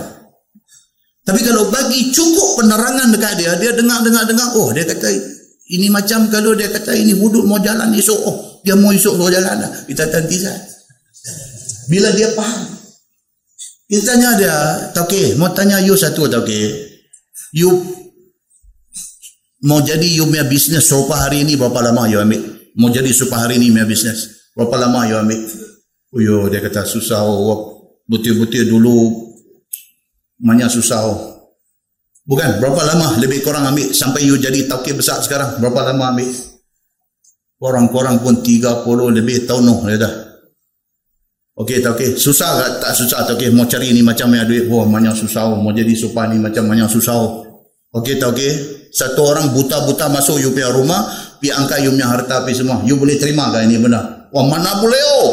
A: Tapi kalau bagi cukup penerangan dekat dia, dia dengar-dengar-dengar, oh dia kata ini macam kalau dia kata ini wuduk mau jalan esok, oh dia mau esok mau jalan dah. Kita tanti sah. Bila dia faham. Kita tanya dia, okay, mau tanya you satu tak okay. You mau jadi you punya bisnes sopa hari ini berapa lama you ambil? Mau jadi sopa hari ini punya bisnes? Berapa lama you ambil? Oh, yo, dia kata susah. Oh, butir-butir dulu banyak susah. Oh. Bukan, berapa lama lebih kurang ambil sampai you jadi tauke besar sekarang? Berapa lama ambil? Korang-korang pun 30 lebih tahun noh dia dah. Okey, tak okey. Susah tak? Tak susah tak okey. Mau cari ni macam mana duit. Oh, banyak susah. Mau jadi supa ni macam banyak susah. Okey, tak okey. Satu orang buta-buta masuk you punya rumah, pi angkat you punya harta pi semua. You boleh terima ke ini benar? Wah mana boleh oh?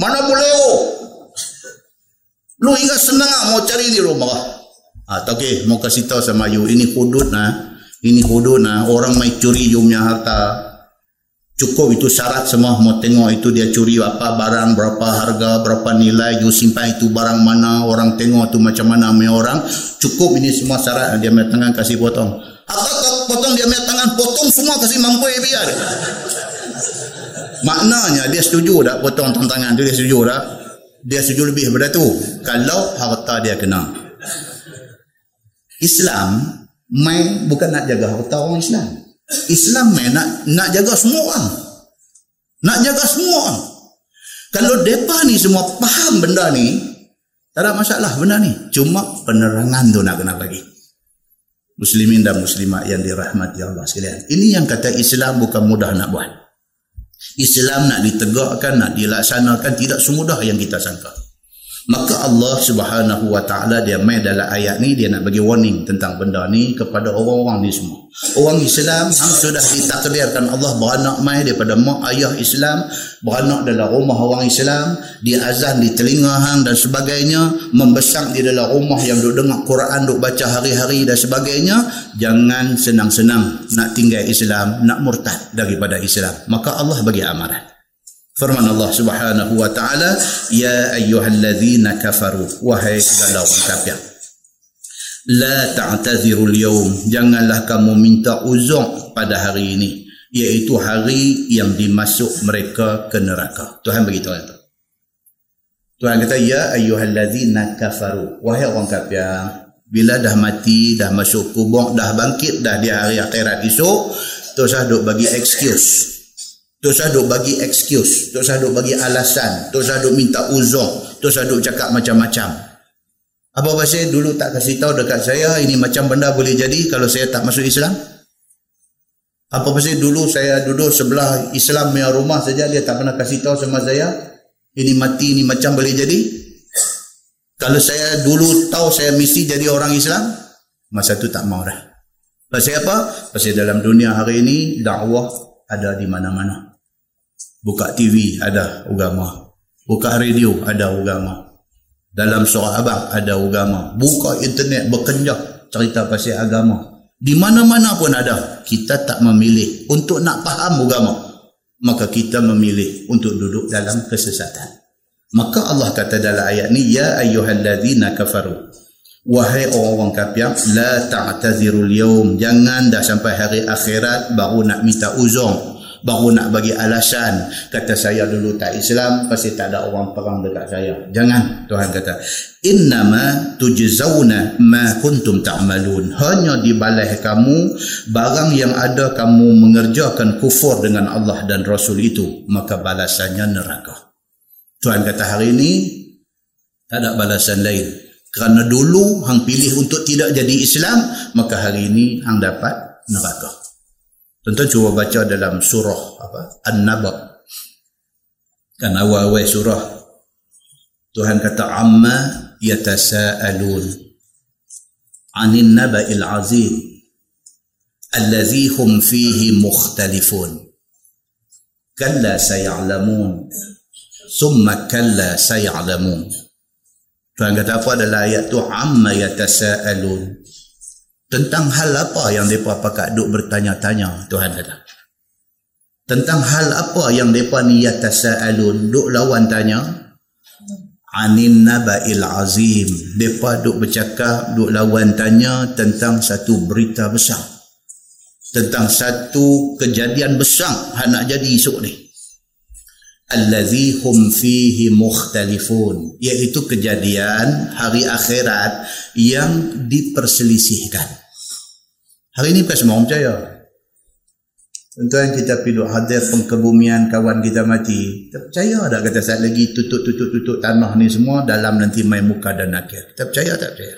A: Mana boleh oh? Lu ingat senang mau cari di rumah. Ah, tak okay, mau kasih tahu sama you ini hudud nah. Ini hudud nah. Orang mai curi you punya harta. Cukup itu syarat semua mau tengok itu dia curi apa barang berapa harga berapa nilai you simpan itu barang mana orang tengok tu macam mana punya orang cukup ini semua syarat dia punya tangan kasih potong. Apa potong dia punya tangan potong semua kasih mampu ya biar. Maknanya dia setuju tak potong tangan tu dia setuju tak? Dia setuju lebih daripada tu. Kalau harta dia kena. Islam main bukan nak jaga harta orang Islam. Islam main nak nak jaga semua orang. Nak jaga semua orang. Kalau depa ni semua faham benda ni, tak ada masalah benda ni. Cuma penerangan tu nak kena bagi. Muslimin dan muslimat yang dirahmati Allah sekalian. Ini yang kata Islam bukan mudah nak buat. Islam nak ditegakkan, nak dilaksanakan tidak semudah yang kita sangka. Maka Allah subhanahu wa ta'ala dia main dalam ayat ni dia nak bagi warning tentang benda ni kepada orang-orang ni semua. Orang Islam yang sudah ditakdirkan Allah beranak mai daripada mak ayah Islam, beranak dalam rumah orang Islam, dia azan di telinga hang dan sebagainya, membesar di dalam rumah yang duk dengar Quran, duk baca hari-hari dan sebagainya, jangan senang-senang nak tinggal Islam, nak murtad daripada Islam. Maka Allah bagi amaran. Firman Allah Subhanahu wa taala, "Ya ayyuhalladzina kafaru, wahai segala orang kafir. La ta'tadhiru al-yawm, janganlah kamu minta uzur pada hari ini. iaitu hari yang dimasuk mereka ke neraka. Tuhan beritahu itu. Tuhan kata ya ayyuhallazina kafaru wahai orang kafir bila dah mati dah masuk kubur dah bangkit dah di hari akhirat esok terus duk bagi excuse terus duk bagi excuse terus duk bagi alasan terus duk minta uzur terus duk cakap macam-macam. Apa pasal? Dulu tak kasih tahu dekat saya ini macam benda boleh jadi kalau saya tak masuk Islam? Apa pasal? Dulu saya duduk sebelah Islam punya rumah saja dia tak pernah kasih tahu sama saya ini mati ini macam boleh jadi? Kalau saya dulu tahu saya mesti jadi orang Islam masa tu tak mau dah. Pasal apa? pasal dalam dunia hari ini dakwah ada di mana-mana buka TV ada agama. Buka radio ada agama. Dalam surah abang ada agama. Buka internet berkenjak cerita pasal agama. Di mana-mana pun ada. Kita tak memilih untuk nak faham agama. Maka kita memilih untuk duduk dalam kesesatan. Maka Allah kata dalam ayat ni ya ayyuhalladzina kafaru. Wahai orang-orang kafir la ta'tazirul yawm jangan dah sampai hari akhirat baru nak minta uzur baru nak bagi alasan. Kata saya dulu tak Islam pasti tak ada orang perang dekat saya. Jangan Tuhan kata. Innama tujzauna ma kuntum ta'malun. Hanya dibalas kamu barang yang ada kamu mengerjakan kufur dengan Allah dan Rasul itu maka balasannya neraka. Tuhan kata hari ini tak ada balasan lain. Kerana dulu hang pilih untuk tidak jadi Islam maka hari ini hang dapat neraka Tuan-tuan cuba baca dalam surah apa? An-Naba. Kan awal-awal surah. Tuhan kata amma yatasaalun anin naba'il azim allazi hum fihi mukhtalifun kalla sayalamun summa kalla sayalamun Tuhan kata apa adalah ayat tu amma yatasaalun tentang hal apa yang mereka pakat duk bertanya-tanya Tuhan kata. Tentang hal apa yang mereka ni yatasa'alun duk lawan tanya. Anin naba'il azim. Mereka duk bercakap duk lawan tanya tentang satu berita besar. Tentang satu kejadian besar yang nak jadi esok ni. Allazi hum fihi mukhtalifun. Iaitu kejadian hari akhirat yang diperselisihkan Hari ini bukan semua orang percaya. Tuan kita pergi hadir pengkebumian kawan kita mati. Kita percaya tak kata saat lagi tutup-tutup-tutup tanah ni semua dalam nanti main muka dan nakir. Kita percaya tak percaya?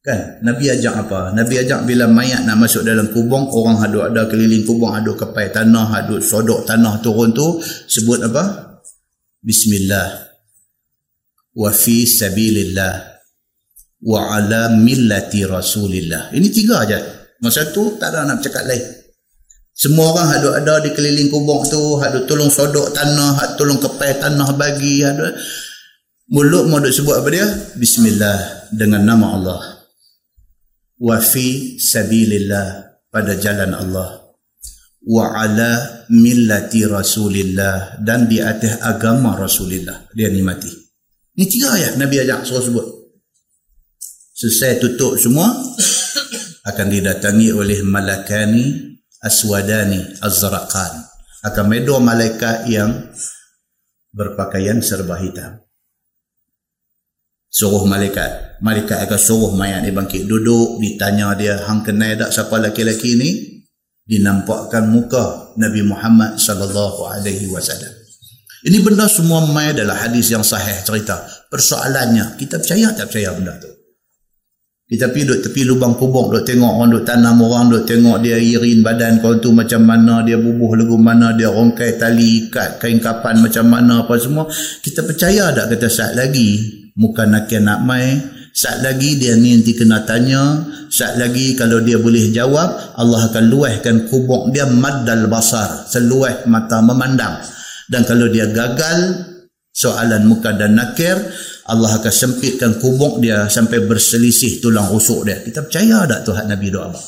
A: Kan? Nabi ajak apa? Nabi ajak bila mayat nak masuk dalam kubung, orang haduk ada keliling kubung, haduk kepai tanah, haduk sodok tanah turun tu, sebut apa? Bismillah. Wa fi sabilillah wa ala millati rasulillah. Ini tiga aja masa tu tak ada nak cakap lain. Semua orang ada ada di keliling kubur tu ada tolong sodok tanah ada tolong kepai tanah bagi ada mulut mau duk sebut apa dia? Bismillah dengan nama Allah. Wa fi sabilillah pada jalan Allah. Wa ala millati rasulillah dan di atas agama rasulillah. Dia ni mati. Ni tiga ayat Nabi ajak suruh sebut selesai tutup semua akan didatangi oleh malakani aswadani azraqan akan medo malaikat yang berpakaian serba hitam. Suruh malaikat. Malaikat akan suruh mayat ni bangkit. Duduk ditanya dia hang kenal tak siapa laki-laki ni? Dinampakkan muka Nabi Muhammad sallallahu alaihi wasallam. Ini benda semua mai adalah hadis yang sahih cerita. Persoalannya kita percaya tak percaya benda tu kita pergi duduk tepi lubang kubur, duduk tengok orang duduk tanam orang, duduk tengok dia irin badan kau tu macam mana, dia bubuh lagu mana, dia rongkai tali ikat, kain kapan macam mana, apa semua. Kita percaya tak kata saat lagi, muka nakir nak mai, saat lagi dia ni nanti kena tanya, saat lagi kalau dia boleh jawab, Allah akan luahkan kubur dia maddal basar, seluah mata memandang. Dan kalau dia gagal, soalan muka dan nakir, Allah akan sempitkan kubuk dia sampai berselisih tulang rusuk dia. Kita percaya tak Tuhan Nabi doa apa?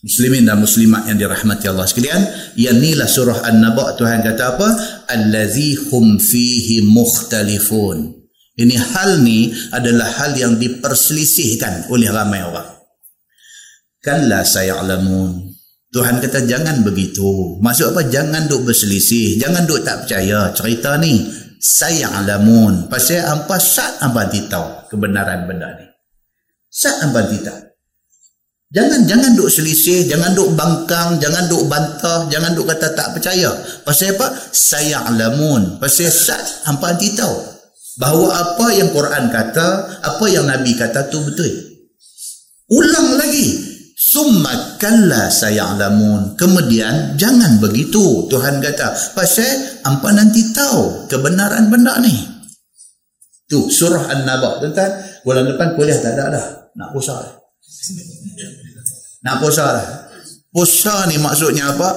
A: Muslimin dan muslimat yang dirahmati Allah sekalian, yang inilah surah An-Naba Tuhan kata apa? Allazi hum fihi mukhtalifun. Ini hal ni adalah hal yang diperselisihkan oleh ramai orang. kalla sayalamun Tuhan kata jangan begitu maksud apa jangan duk berselisih jangan duk tak percaya cerita ni sayalamun pasal hampa sat hampa tahu kebenaran benda ni sat hampa tahu Jangan jangan duk selisih, jangan duk bangkang, jangan duk bantah, jangan duk kata tak percaya. Pasal apa? Saya alamun. Pasal sat hampa tahu bahawa apa yang Quran kata, apa yang Nabi kata tu betul. Ulang lagi. Summa kalla saya alamun. Kemudian jangan begitu. Tuhan kata, pasal hampa nanti tahu kebenaran benda ni. Tu surah An-Naba. Tuan-tuan, bulan depan kuliah tak ada dah. Nak usah. Nak puasa lah. Puasa ni maksudnya apa?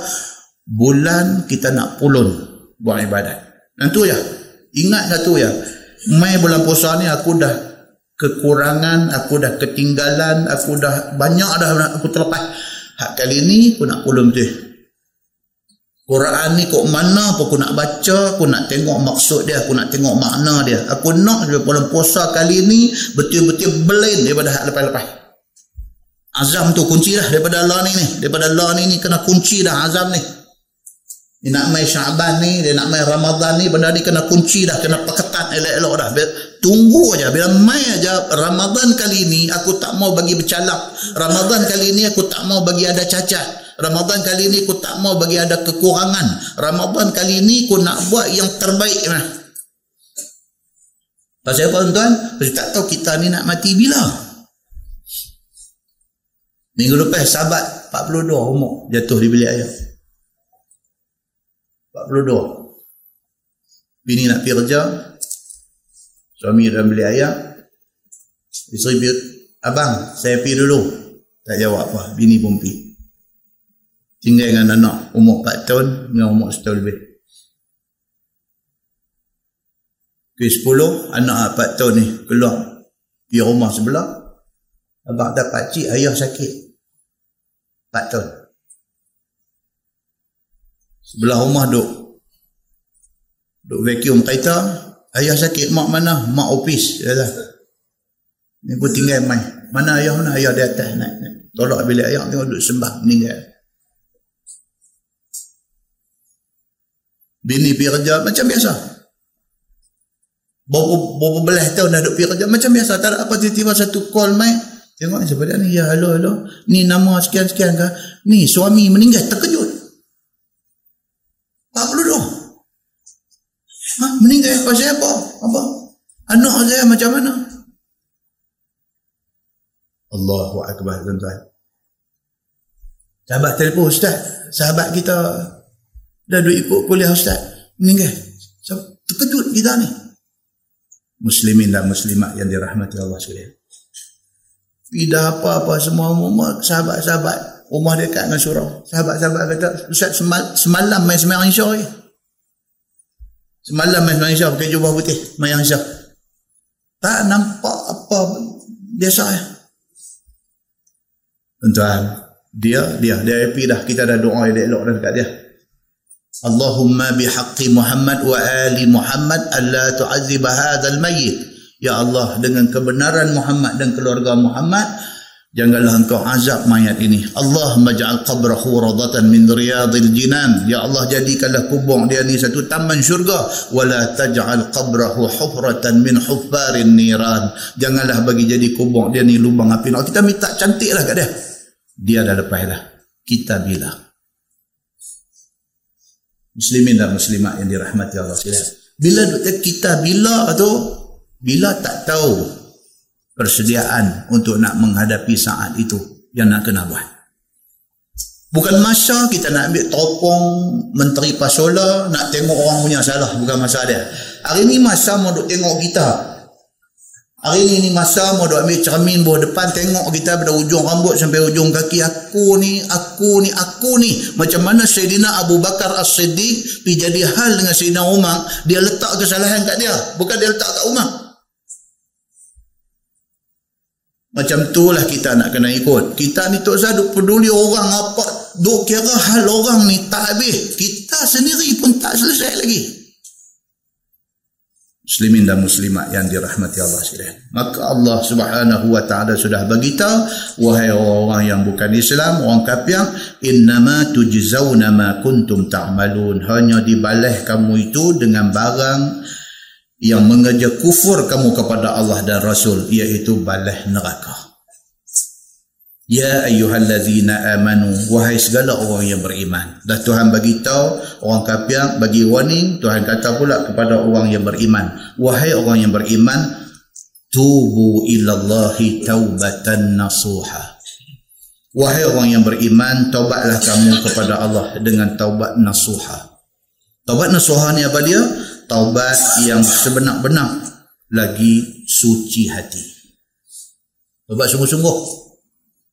A: Bulan kita nak pulun buat ibadat. Dan tu ya. Ingat satu ya. Mai bulan puasa ni aku dah kekurangan, aku dah ketinggalan, aku dah banyak dah aku terlepas. Hak kali ni aku nak pulun betul. Quran ni kok mana pun aku nak baca, aku nak tengok maksud dia, aku nak tengok makna dia. Aku nak bulan puasa kali ni betul-betul blend daripada hak lepas-lepas. Azam tu kunci dah daripada Allah ni ni. Daripada Allah ni ni kena kunci dah azam ni. Dia nak main Syaban ni, dia nak main Ramadan ni, benda ni kena kunci dah, kena peketat elok-elok dah. Tunggu aja bila main aja Ramadan kali ni aku tak mau bagi bercalak. Ramadan kali ni aku tak mau bagi ada cacat. Ramadan kali ni aku tak mau bagi ada kekurangan. Ramadan kali ni aku nak buat yang terbaik lah. Pasal apa tuan-tuan? Pasal tak tahu kita ni nak mati bila. Minggu lepas sahabat 42 umur jatuh di bilik ayah. 42. Bini nak pergi kerja. Suami dalam bilik ayah. Isteri pergi, abang saya pergi dulu. Tak jawab apa. Bini pun pergi. Tinggal dengan anak umur 4 tahun dengan umur 1 tahun lebih. Ke 10, anak 4 tahun ni keluar pergi rumah sebelah. Abang dapat cik ayah sakit. Empat tahun. Sebelah rumah duk. Duk vacuum kereta. Ayah sakit. Mak mana? Mak opis. Lah. Ni pun tinggal main. Mana ayah mana? Ayah di atas. Naik, naik. Tolak bilik ayah. Tengok duk sembah. Meninggal. Bini pergi kerja. Macam biasa. Berapa, berapa belah tahun dah duk pergi kerja. Macam biasa. Tak ada apa tiba-tiba satu call main. Tengok sebelah ni, ya halo halo. Ni nama sekian-sekian kah? Ni suami meninggal, terkejut. Tak perlu dong. Ha, meninggal pasal apa? Apa? Anak saya macam mana? Allahu Akbar tuan-tuan. Sahabat telefon Ustaz. Sahabat kita dah duduk ikut kuliah Ustaz. Meninggal. Terkejut kita ni. Muslimin dan muslimat yang dirahmati Allah sekalian. Tidak apa-apa semua rumah sahabat-sahabat rumah dekat dengan surau. Sahabat-sahabat kata, Ustaz semal, semalam main semayang isya je. Semalam main semayang isya pakai jubah putih, semayang isya. Tak nampak apa biasa ya. Tuan-tuan, dia, dia, dia happy dah. Kita dah doa elok-elok dah dekat dia. Allahumma bihaqqi Muhammad wa ali Muhammad alla tu'azziba hadzal mayyit Ya Allah dengan kebenaran Muhammad dan keluarga Muhammad janganlah engkau azab mayat ini. Allah maj'al qabrahu radatan min riyadil jinan. Ya Allah jadikanlah kubur dia ni satu taman syurga. Wala taj'al qabrahu hufratan min huffarin niran. Janganlah bagi jadi kubur dia ni lubang api kita minta cantiklah kat dia. Dia dah lepas dah. Kita bila muslimin dan muslimat yang dirahmati Allah bila kita bila tu bila tak tahu persediaan untuk nak menghadapi saat itu yang nak kena buat. Bukan masa kita nak ambil topong menteri pasola nak tengok orang punya salah. Bukan masa dia. Hari ni masa mau tengok kita. Hari ni ni masa mau ambil cermin bawah depan tengok kita pada ujung rambut sampai ujung kaki. Aku ni, aku ni, aku ni. Macam mana Sayyidina Abu Bakar As-Siddiq pergi jadi hal dengan Sayyidina Umar. Dia letak kesalahan kat dia. Bukan dia letak kat Umar. Macam tu lah kita nak kena ikut. Kita ni usah duk peduli orang apa. Duk kira hal orang ni tak habis. Kita sendiri pun tak selesai lagi. muslimin dan muslimat yang dirahmati Allah sekalian. Maka Allah Subhanahu wa taala sudah beritahu wahai orang yang bukan Islam, orang kafir, innama tujzauna ma kuntum ta'malun. Hanya dibalas kamu itu dengan barang yang mengerja kufur kamu kepada Allah dan Rasul iaitu balas neraka. Ya ayyuhallazina amanu wahai segala orang yang beriman. Dah Tuhan bagi tahu orang kafir bagi warning, Tuhan kata pula kepada orang yang beriman, wahai orang yang beriman, tubu ilallahi taubatan nasuha. Wahai orang yang beriman, taubatlah kamu kepada Allah dengan taubat nasuha. Taubat nasuha ni apa dia? Taubat yang sebenar-benar lagi suci hati. Taubat sungguh-sungguh.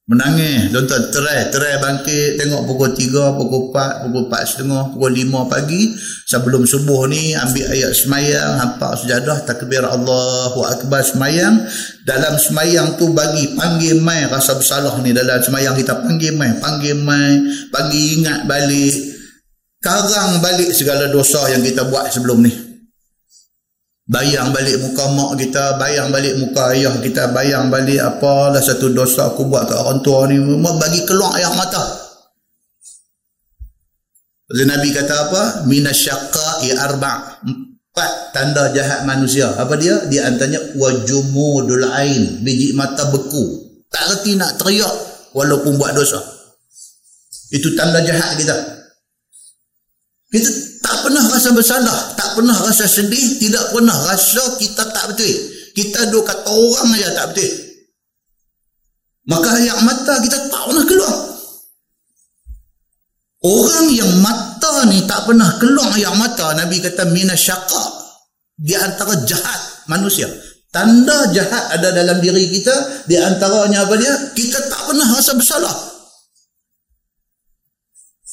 A: Menangis. Tuan-tuan terai. Terai bangkit. Tengok pukul 3 pukul 4 pukul 4 setengah pukul 5 pagi. Sebelum subuh ni ambil ayat semayang hampa sejadah takbir Allahu Akbar semayang. Dalam semayang tu bagi panggil mai rasa bersalah ni. Dalam semayang kita panggil mai panggil mai. Bagi ingat balik karang balik segala dosa yang kita buat sebelum ni bayang balik muka mak kita, bayang balik muka ayah kita, bayang balik apa lah satu dosa aku buat kat orang tua ni, bagi keluar air mata. Jadi Nabi kata apa? Minasyaqa'i arba' empat tanda jahat manusia. Apa dia? Dia antaranya wajumudul ain, biji mata beku. Tak reti nak teriak walaupun buat dosa. Itu tanda jahat kita. Kita tak pernah rasa bersalah, tak pernah rasa sedih, tidak pernah rasa kita tak betul. Kita dua kata orang aja tak betul. Maka ayat mata kita tak pernah keluar. Orang yang mata ni tak pernah keluar ayat mata, Nabi kata minasyaqa. Di antara jahat manusia. Tanda jahat ada dalam diri kita, di antaranya apa dia? Kita tak pernah rasa bersalah.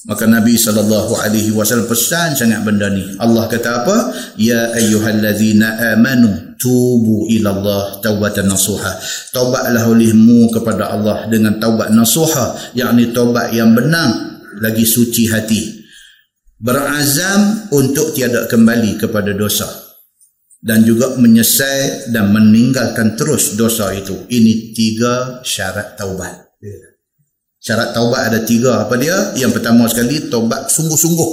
A: Maka Nabi sallallahu alaihi wasallam pesan sangat benda ni. Allah kata apa? Ya ayyuhallazina amanu tubu ila Allah taubatan nasuha. Taubatlah olehmu kepada Allah dengan taubat nasuha, yakni taubat yang benar lagi suci hati. Berazam untuk tiada kembali kepada dosa dan juga menyesal dan meninggalkan terus dosa itu. Ini tiga syarat taubat. Yeah. Syarat taubat ada tiga. Apa dia? Yang pertama sekali, taubat sungguh-sungguh.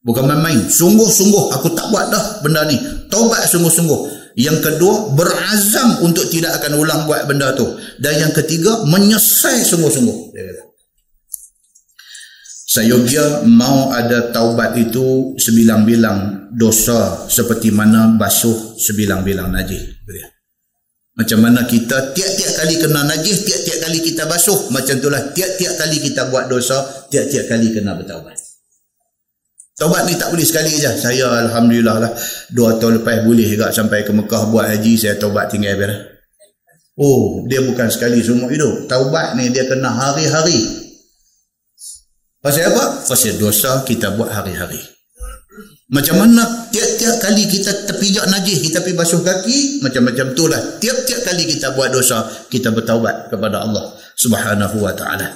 A: Bukan main-main. Sungguh-sungguh. Aku tak buat dah benda ni. Taubat sungguh-sungguh. Yang kedua, berazam untuk tidak akan ulang buat benda tu. Dan yang ketiga, menyesai sungguh-sungguh. Dia kata. Sayogya mau ada taubat itu sebilang-bilang dosa seperti mana basuh sebilang-bilang najis. Macam mana kita tiap-tiap kali kena najis, tiap-tiap kali kita basuh. Macam itulah tiap-tiap kali kita buat dosa, tiap-tiap kali kena bertaubat. Taubat ni tak boleh sekali saja. Saya Alhamdulillah lah, dua tahun lepas boleh juga sampai ke Mekah buat haji, saya taubat tinggal beres. Oh, dia bukan sekali semua hidup. Taubat ni dia kena hari-hari. Pasal apa? Pasal dosa kita buat hari-hari. Macam mana tiap-tiap kali kita terpijak najis, kita pergi basuh kaki, macam-macam tu lah. Tiap-tiap kali kita buat dosa, kita bertaubat kepada Allah subhanahu wa ta'ala.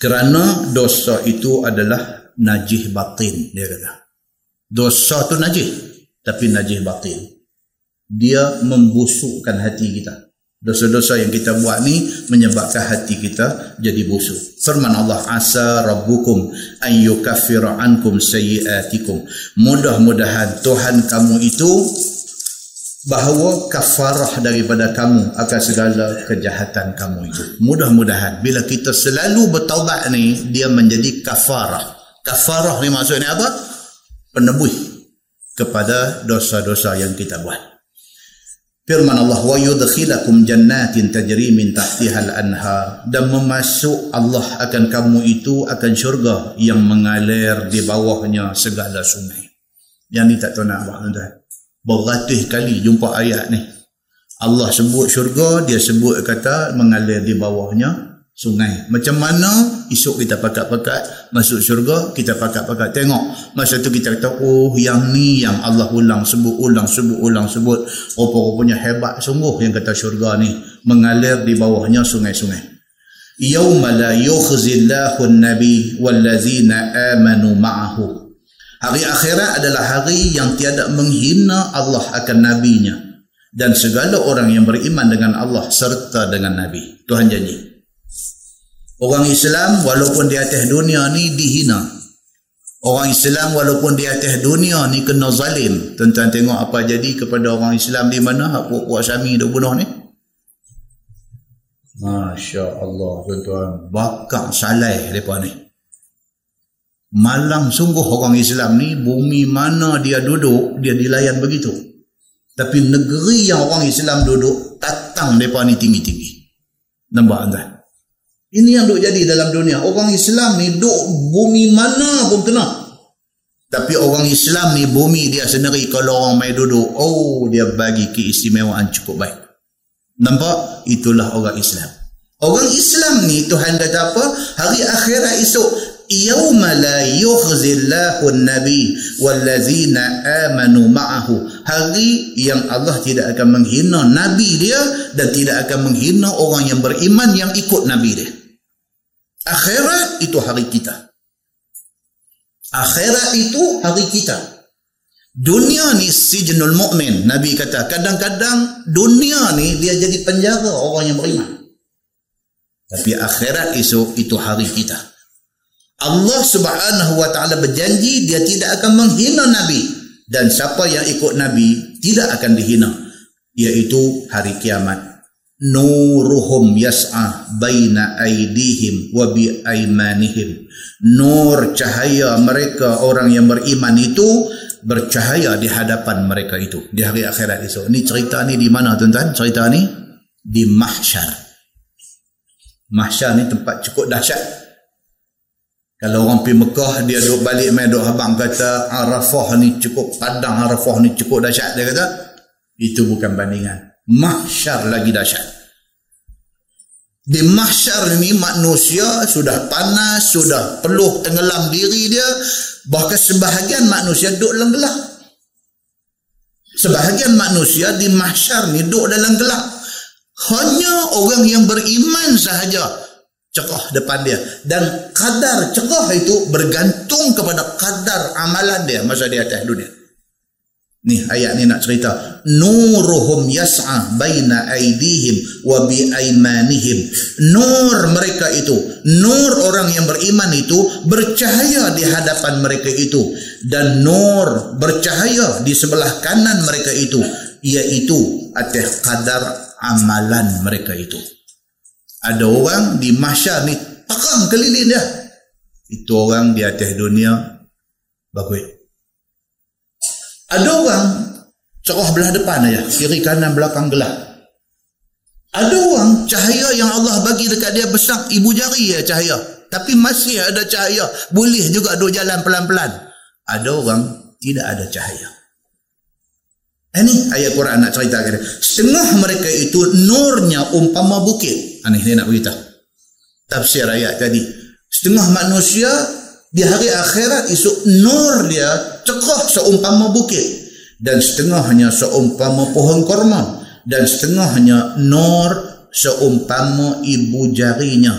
A: Kerana dosa itu adalah najis batin, dia kata. Dosa tu najis, tapi najis batin. Dia membusukkan hati kita. Dosa-dosa yang kita buat ni menyebabkan hati kita jadi busuk. Firman Allah asa rabbukum an yukaffira ankum sayyiatikum. Mudah-mudahan Tuhan kamu itu bahawa kafarah daripada kamu akan segala kejahatan kamu itu. Mudah-mudahan bila kita selalu bertaubat ni dia menjadi kafarah. Kafarah ni maksudnya apa? Penebus kepada dosa-dosa yang kita buat. Firman Allah wa yudkhilakum jannatin tajri min tahtiha al-anhar dan memasuk Allah akan kamu itu akan syurga yang mengalir di bawahnya segala sungai. Yang ni tak tahu nak apa tuan. Beratus kali jumpa ayat ni. Allah sebut syurga, dia sebut kata mengalir di bawahnya sungai. Macam mana esok kita pakat-pakat masuk syurga, kita pakat-pakat tengok. Masa tu kita kata, oh yang ni yang Allah ulang sebut, ulang sebut, ulang sebut. Rupa-rupanya hebat sungguh yang kata syurga ni. Mengalir di bawahnya sungai-sungai. Yawma la yukhzillahu nabi wallazina amanu ma'ahu. Hari akhirat adalah hari yang tiada menghina Allah akan nabinya dan segala orang yang beriman dengan Allah serta dengan nabi. Tuhan janji. Orang Islam walaupun di atas dunia ni dihina. Orang Islam walaupun di atas dunia ni kena zalim. Tuan-tuan tengok apa jadi kepada orang Islam di mana hak puak-puak Syami duk bunuh ni. Masya Allah tuan-tuan. Bakar salai mereka ni. Malang sungguh orang Islam ni bumi mana dia duduk dia dilayan begitu. Tapi negeri yang orang Islam duduk datang mereka ni tinggi-tinggi. Nampak anda? Ini yang duk jadi dalam dunia. Orang Islam ni duduk bumi mana pun kena. Tapi orang Islam ni bumi dia sendiri kalau orang main duduk, oh dia bagi keistimewaan cukup baik. Nampak? Itulah orang Islam. Orang Islam ni Tuhan kata apa? Hari akhirat esok yauma la yukhzillahu an-nabi wallazina amanu ma'ahu hari yang Allah tidak akan menghina nabi dia dan tidak akan menghina orang yang beriman yang ikut nabi dia akhirat itu hari kita. Akhirat itu hari kita. Dunia ni sijnul mu'min nabi kata. Kadang-kadang dunia ni dia jadi penjara orang yang beriman. Tapi akhirat esok itu hari kita. Allah Subhanahu wa taala berjanji dia tidak akan menghina nabi. Dan siapa yang ikut nabi tidak akan dihina. Iaitu hari kiamat nuruhum yas'a baina aidihim wa bi aimanihim nur cahaya mereka orang yang beriman itu bercahaya di hadapan mereka itu di hari akhirat esok. Ni cerita ni di mana tuan-tuan? Cerita ni di mahsyar. Mahsyar ni tempat cukup dahsyat. Kalau orang pergi Mekah, dia duduk balik main duduk abang kata Arafah ni cukup, padang Arafah ni cukup dahsyat. Dia kata, itu bukan bandingan. Mahsyar lagi dahsyat. Di mahsyar ni manusia sudah panas, sudah peluh tenggelam diri dia. Bahkan sebahagian manusia duduk dalam gelap. Sebahagian manusia di mahsyar ni duduk dalam gelap. Hanya orang yang beriman sahaja cekah depan dia dan kadar cekah itu bergantung kepada kadar amalan dia masa dia atas dunia ni ayat ni nak cerita. Nuruhum yas'a baina aidihim wa bi aimanihim nur mereka itu nur orang yang beriman itu bercahaya di hadapan mereka itu. Dan nur bercahaya di sebelah kanan mereka itu iaitu atas kadar amalan mereka itu. Ada orang di mahsyar ni terang keliling dia. Itu orang di atas dunia bagus ada orang cerah belah depan aja kiri kanan belakang gelap ada orang cahaya yang Allah bagi dekat dia besar ibu jari ya cahaya tapi masih ada cahaya boleh juga duk jalan pelan-pelan ada orang tidak ada cahaya ini ayat Quran nak cerita kita. Setengah mereka itu nurnya umpama bukit. Ini dia nak beritahu. Tafsir ayat tadi. Setengah manusia di hari akhirat isu nur dia cekah seumpama bukit. Dan setengahnya seumpama pohon korma. Dan setengahnya nur seumpama ibu jarinya.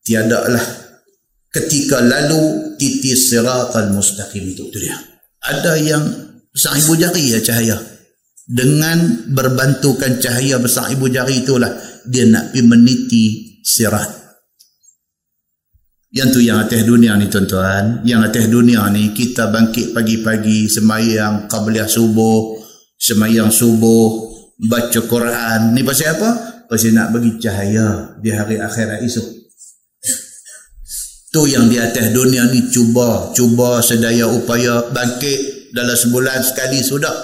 A: Tiadalah ketika lalu titis siratal mustaqim itu. Itu dia. Ada yang besar ibu jari ya cahaya dengan berbantukan cahaya besar ibu jari itulah dia nak pergi meniti sirat yang tu yang atas dunia ni tuan-tuan. Yang atas dunia ni kita bangkit pagi-pagi semayang qabliyah subuh semayang subuh baca Quran. Ni pasal apa? pasal nak bagi cahaya di hari akhirat esok. Tu yang di atas dunia ni cuba cuba sedaya upaya bangkit dalam sebulan sekali sudah.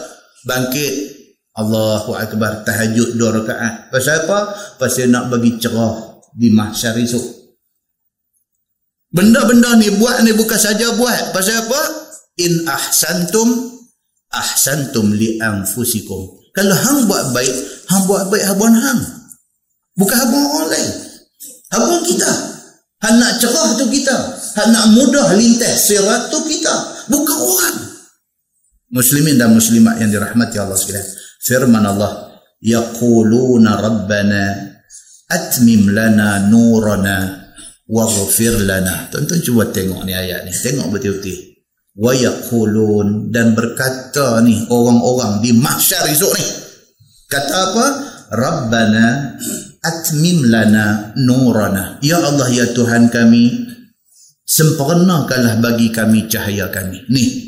A: Bangkit. Allahu Akbar. Tahajud dua rakaat. Pasal apa? pasal nak bagi cerah di mahsyar esok benda-benda ni buat ni bukan saja buat. Pasal apa? in ahsantum ahsantum li anfusikum. Kalau hang buat baik hang buat baik habuan hang. Bukan habuan orang lain. Habuan kita. Hang nak cerah tu kita. Hang nak mudah lintas sirat tu kita. Bukan orang. Muslimin dan muslimat yang dirahmati Allah sekalian. Firman Allah yaquluna rabbana atmim lana nurana waghfir lana. Tuan-tuan cuba tengok ni ayat ni. Tengok betul-betul. Wa yaqulun dan berkata ni orang-orang di mahsyar esok ni. Kata apa? Rabbana atmim lana nurana. Ya Allah ya Tuhan kami sempurnakanlah bagi kami cahaya kami. Ni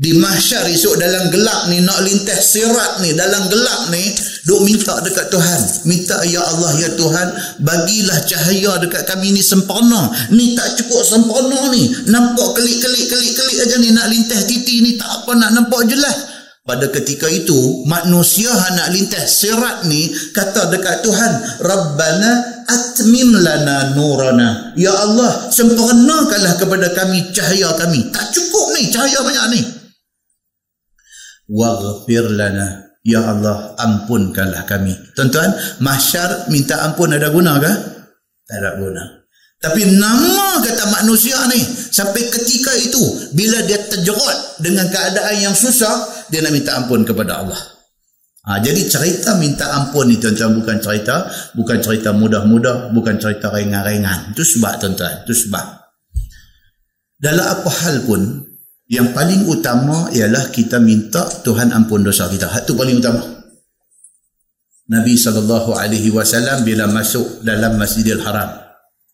A: di mahsyar esok dalam gelap ni nak lintas sirat ni dalam gelap ni duk minta dekat Tuhan. Minta ya Allah ya Tuhan bagilah cahaya dekat kami ni sempurna. Ni tak cukup sempurna ni. Nampak kelik-kelik kelik-kelik aja ni nak lintas titi ni tak apa nak nampak jelas pada ketika itu manusia nak lintas sirat ni kata dekat Tuhan Rabbana atmim lana nurana. Ya Allah sempurnakanlah kepada kami cahaya kami. Tak cukup ni cahaya banyak ni waghfir lana. Ya Allah ampunkanlah kami. Tuan-tuan mahsyar minta ampun ada guna ke tak ada guna. Tapi nama kata manusia ni sampai ketika itu bila dia terjerat dengan keadaan yang susah dia nak minta ampun kepada Allah. Ha, jadi cerita minta ampun ni tuan-tuan bukan cerita bukan cerita mudah-mudah bukan cerita ringan-ringan. Itu sebab tuan-tuan itu sebab. Dalam apa hal pun yang paling utama ialah kita minta Tuhan ampun dosa kita. Itu paling utama. Nabi SAW bila masuk dalam Masjidil Haram.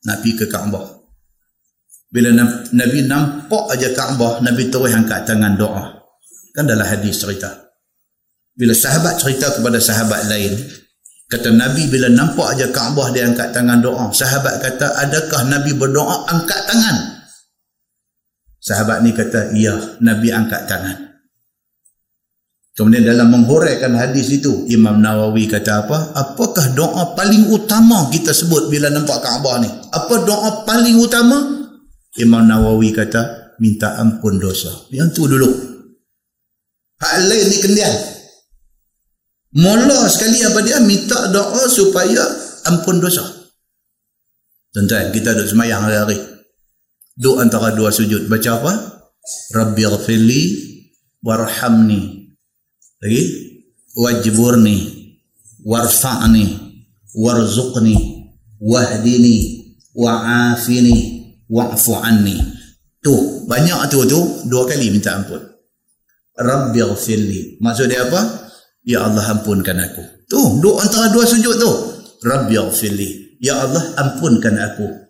A: Nabi ke Kaabah. Bila Nabi nampak aja Kaabah, Nabi terus angkat tangan doa. Kan dalam hadis cerita. Bila sahabat cerita kepada sahabat lain, kata Nabi bila nampak aja Kaabah dia angkat tangan doa. Sahabat kata, adakah Nabi berdoa angkat tangan? Sahabat ni kata, iya, Nabi angkat tangan. Kemudian dalam menghuraikan hadis itu, Imam Nawawi kata apa? Apakah doa paling utama kita sebut bila nampak Kaabah ni? Apa doa paling utama? Imam Nawawi kata, minta ampun dosa. Yang tu dulu. Hak lain ni kendian. Mula sekali apa dia? Minta doa supaya ampun dosa. Tuan-tuan, kita duduk semayang hari-hari. Duk antara dua sujud. Baca apa? Rabbi ghafirli warhamni. Lagi? Wajburni warfa'ni warzuqni wahdini wa'afini wa'fu anni. Tu, banyak tu tu dua kali minta ampun. Rabbi ghafirli. Maksud dia apa? Ya Allah ampunkan aku. Tu, duk antara dua sujud tu. Rabbi ghafirli. Ya Allah ampunkan aku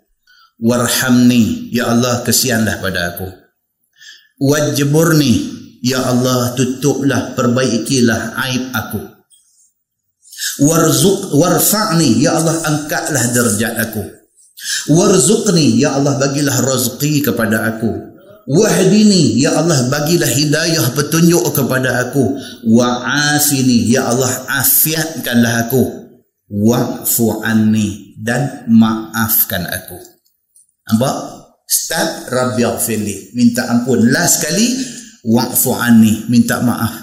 A: warhamni ya Allah kesianlah pada aku. Wajburni ya Allah tutuplah perbaikilah aib aku. Warzuq warfa'ni ya Allah angkatlah derajat aku. Warzuqni ya Allah bagilah rezeki kepada aku. Wahdini ya Allah bagilah hidayah petunjuk kepada aku. Wa'afini ya Allah afiatkanlah aku. Wa'fu anni dan maafkan aku Nampak? Start Rabbi Aghfirli. Minta ampun. Last sekali, wa'fu anni. Minta maaf.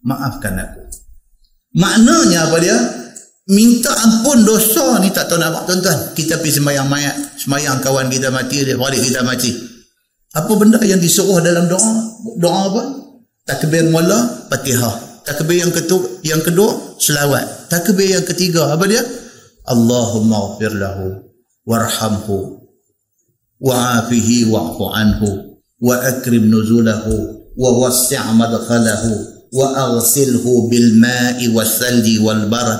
A: Maafkan aku. Maknanya apa dia? Minta ampun dosa ni tak tahu nak buat tuan-tuan. Kita pergi sembahyang mayat. Sembahyang kawan kita mati, dia balik kita mati. Apa benda yang disuruh dalam doa? Doa apa? Takbir mula, patihah. Takbir yang kedua, yang kedua selawat. Takbir yang ketiga, apa dia? Allahumma ghafir lahu warhamhu وعافه واعف عنه واكرم نزله ووسع مدخله واغسله بالماء والثلج والبرد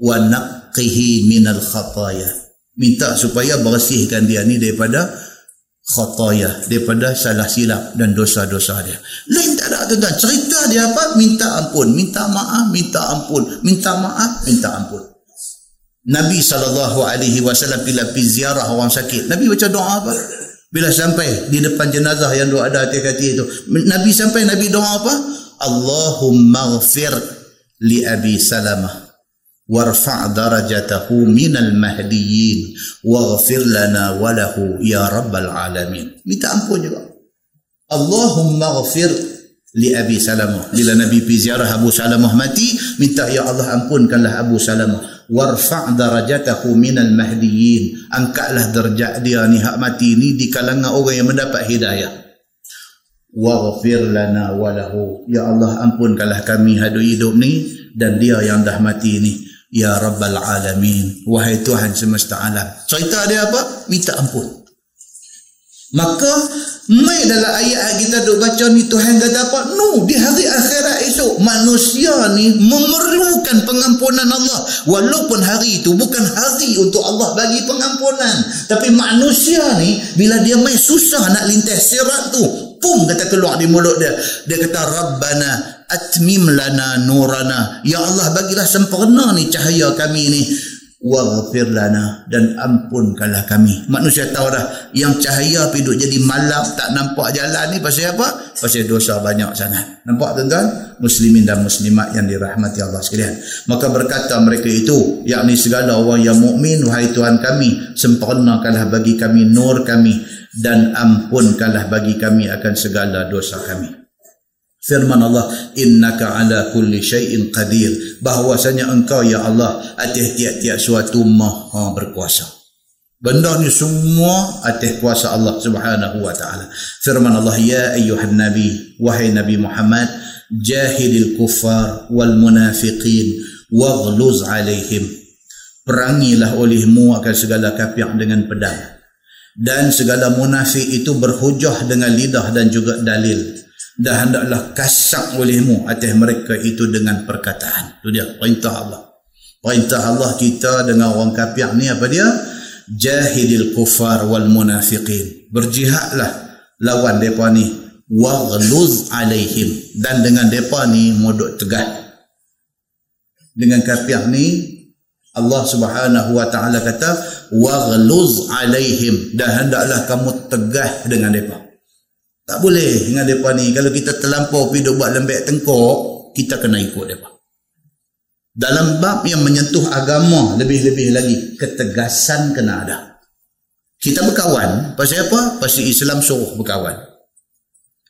A: ونقه من الخطايا minta supaya bersihkan dia ni daripada khataya daripada salah silap dan dosa-dosa dia lain tak ada tuan cerita dia apa minta ampun minta maaf minta ampun minta maaf minta ampun Nabi SAW bila pergi ziarah orang sakit. Nabi baca doa apa? Bila sampai di depan jenazah yang doa ada hati-hati itu. Nabi sampai, Nabi doa apa? Allahumma ghafir li Abi Salamah. Warfa' darajatahu minal mahdiyin. Waghfir lana walahu ya Rabbal alamin. Minta ampun juga. Allahumma ghafir li Abi Salamah. Bila Nabi pergi ziarah Abu Salamah mati, minta ya Allah ampunkanlah Abu Salamah. Warfa' darajatahu minal mahdiyin angkatlah derajat dia ni hak mati ni di kalangan orang yang mendapat hidayah. Waghfir lana walahu ya Allah ampunkanlah kami hadu hidup ni dan dia yang dah mati ni. Ya rabbal alamin. Wahai tuhan semesta alam. Cerita dia apa? Minta ampun Maka mai dalam ayat kita duk baca ni Tuhan kata apa? No, di hari akhirat esok manusia ni memerlukan pengampunan Allah. Walaupun hari itu bukan hari untuk Allah bagi pengampunan. Tapi manusia ni bila dia mai susah nak lintas sirat tu, pum kata keluar di mulut dia. Dia kata Rabbana atmim lana nurana. Ya Allah bagilah sempurna ni cahaya kami ni waghfir lana dan ampunkanlah kami. Manusia tahu dah yang cahaya pergi jadi malam tak nampak jalan ni pasal apa? Pasal dosa banyak sangat. Nampak tuan-tuan? Muslimin dan muslimat yang dirahmati Allah sekalian. Maka berkata mereka itu yakni segala orang yang mukmin wahai Tuhan kami sempurnakanlah bagi kami nur kami dan ampunkanlah bagi kami akan segala dosa kami firman Allah innaka ala kulli syai'in qadir. Bahwasanya engkau ya Allah atas tiap-tiap suatu maha berkuasa. Benda ni semua atas kuasa Allah Subhanahu wa taala. Firman Allah ya ayyuhan nabi wahai nabi Muhammad jahidil kuffar wal munafiqin waghluz alaihim. Perangilah olehmu akan segala kafir dengan pedang. Dan segala munafik itu berhujah dengan lidah dan juga dalil dan hendaklah kasak olehmu atas mereka itu dengan perkataan. Itu dia perintah Allah. Perintah Allah kita dengan orang kafir ni apa dia? Jahidil kufar wal munafiqin. Berjihadlah lawan depa ni waghluz alaihim dan dengan depa ni modok tegah. Dengan kafir ni Allah Subhanahu wa taala kata waghluz alaihim dan hendaklah kamu tegah dengan depa. Tak boleh dengan mereka ni. Kalau kita terlampau pergi buat lembek tengkok, kita kena ikut mereka. Dalam bab yang menyentuh agama lebih-lebih lagi, ketegasan kena ada. Kita berkawan, pasal apa? Pasal Islam suruh berkawan.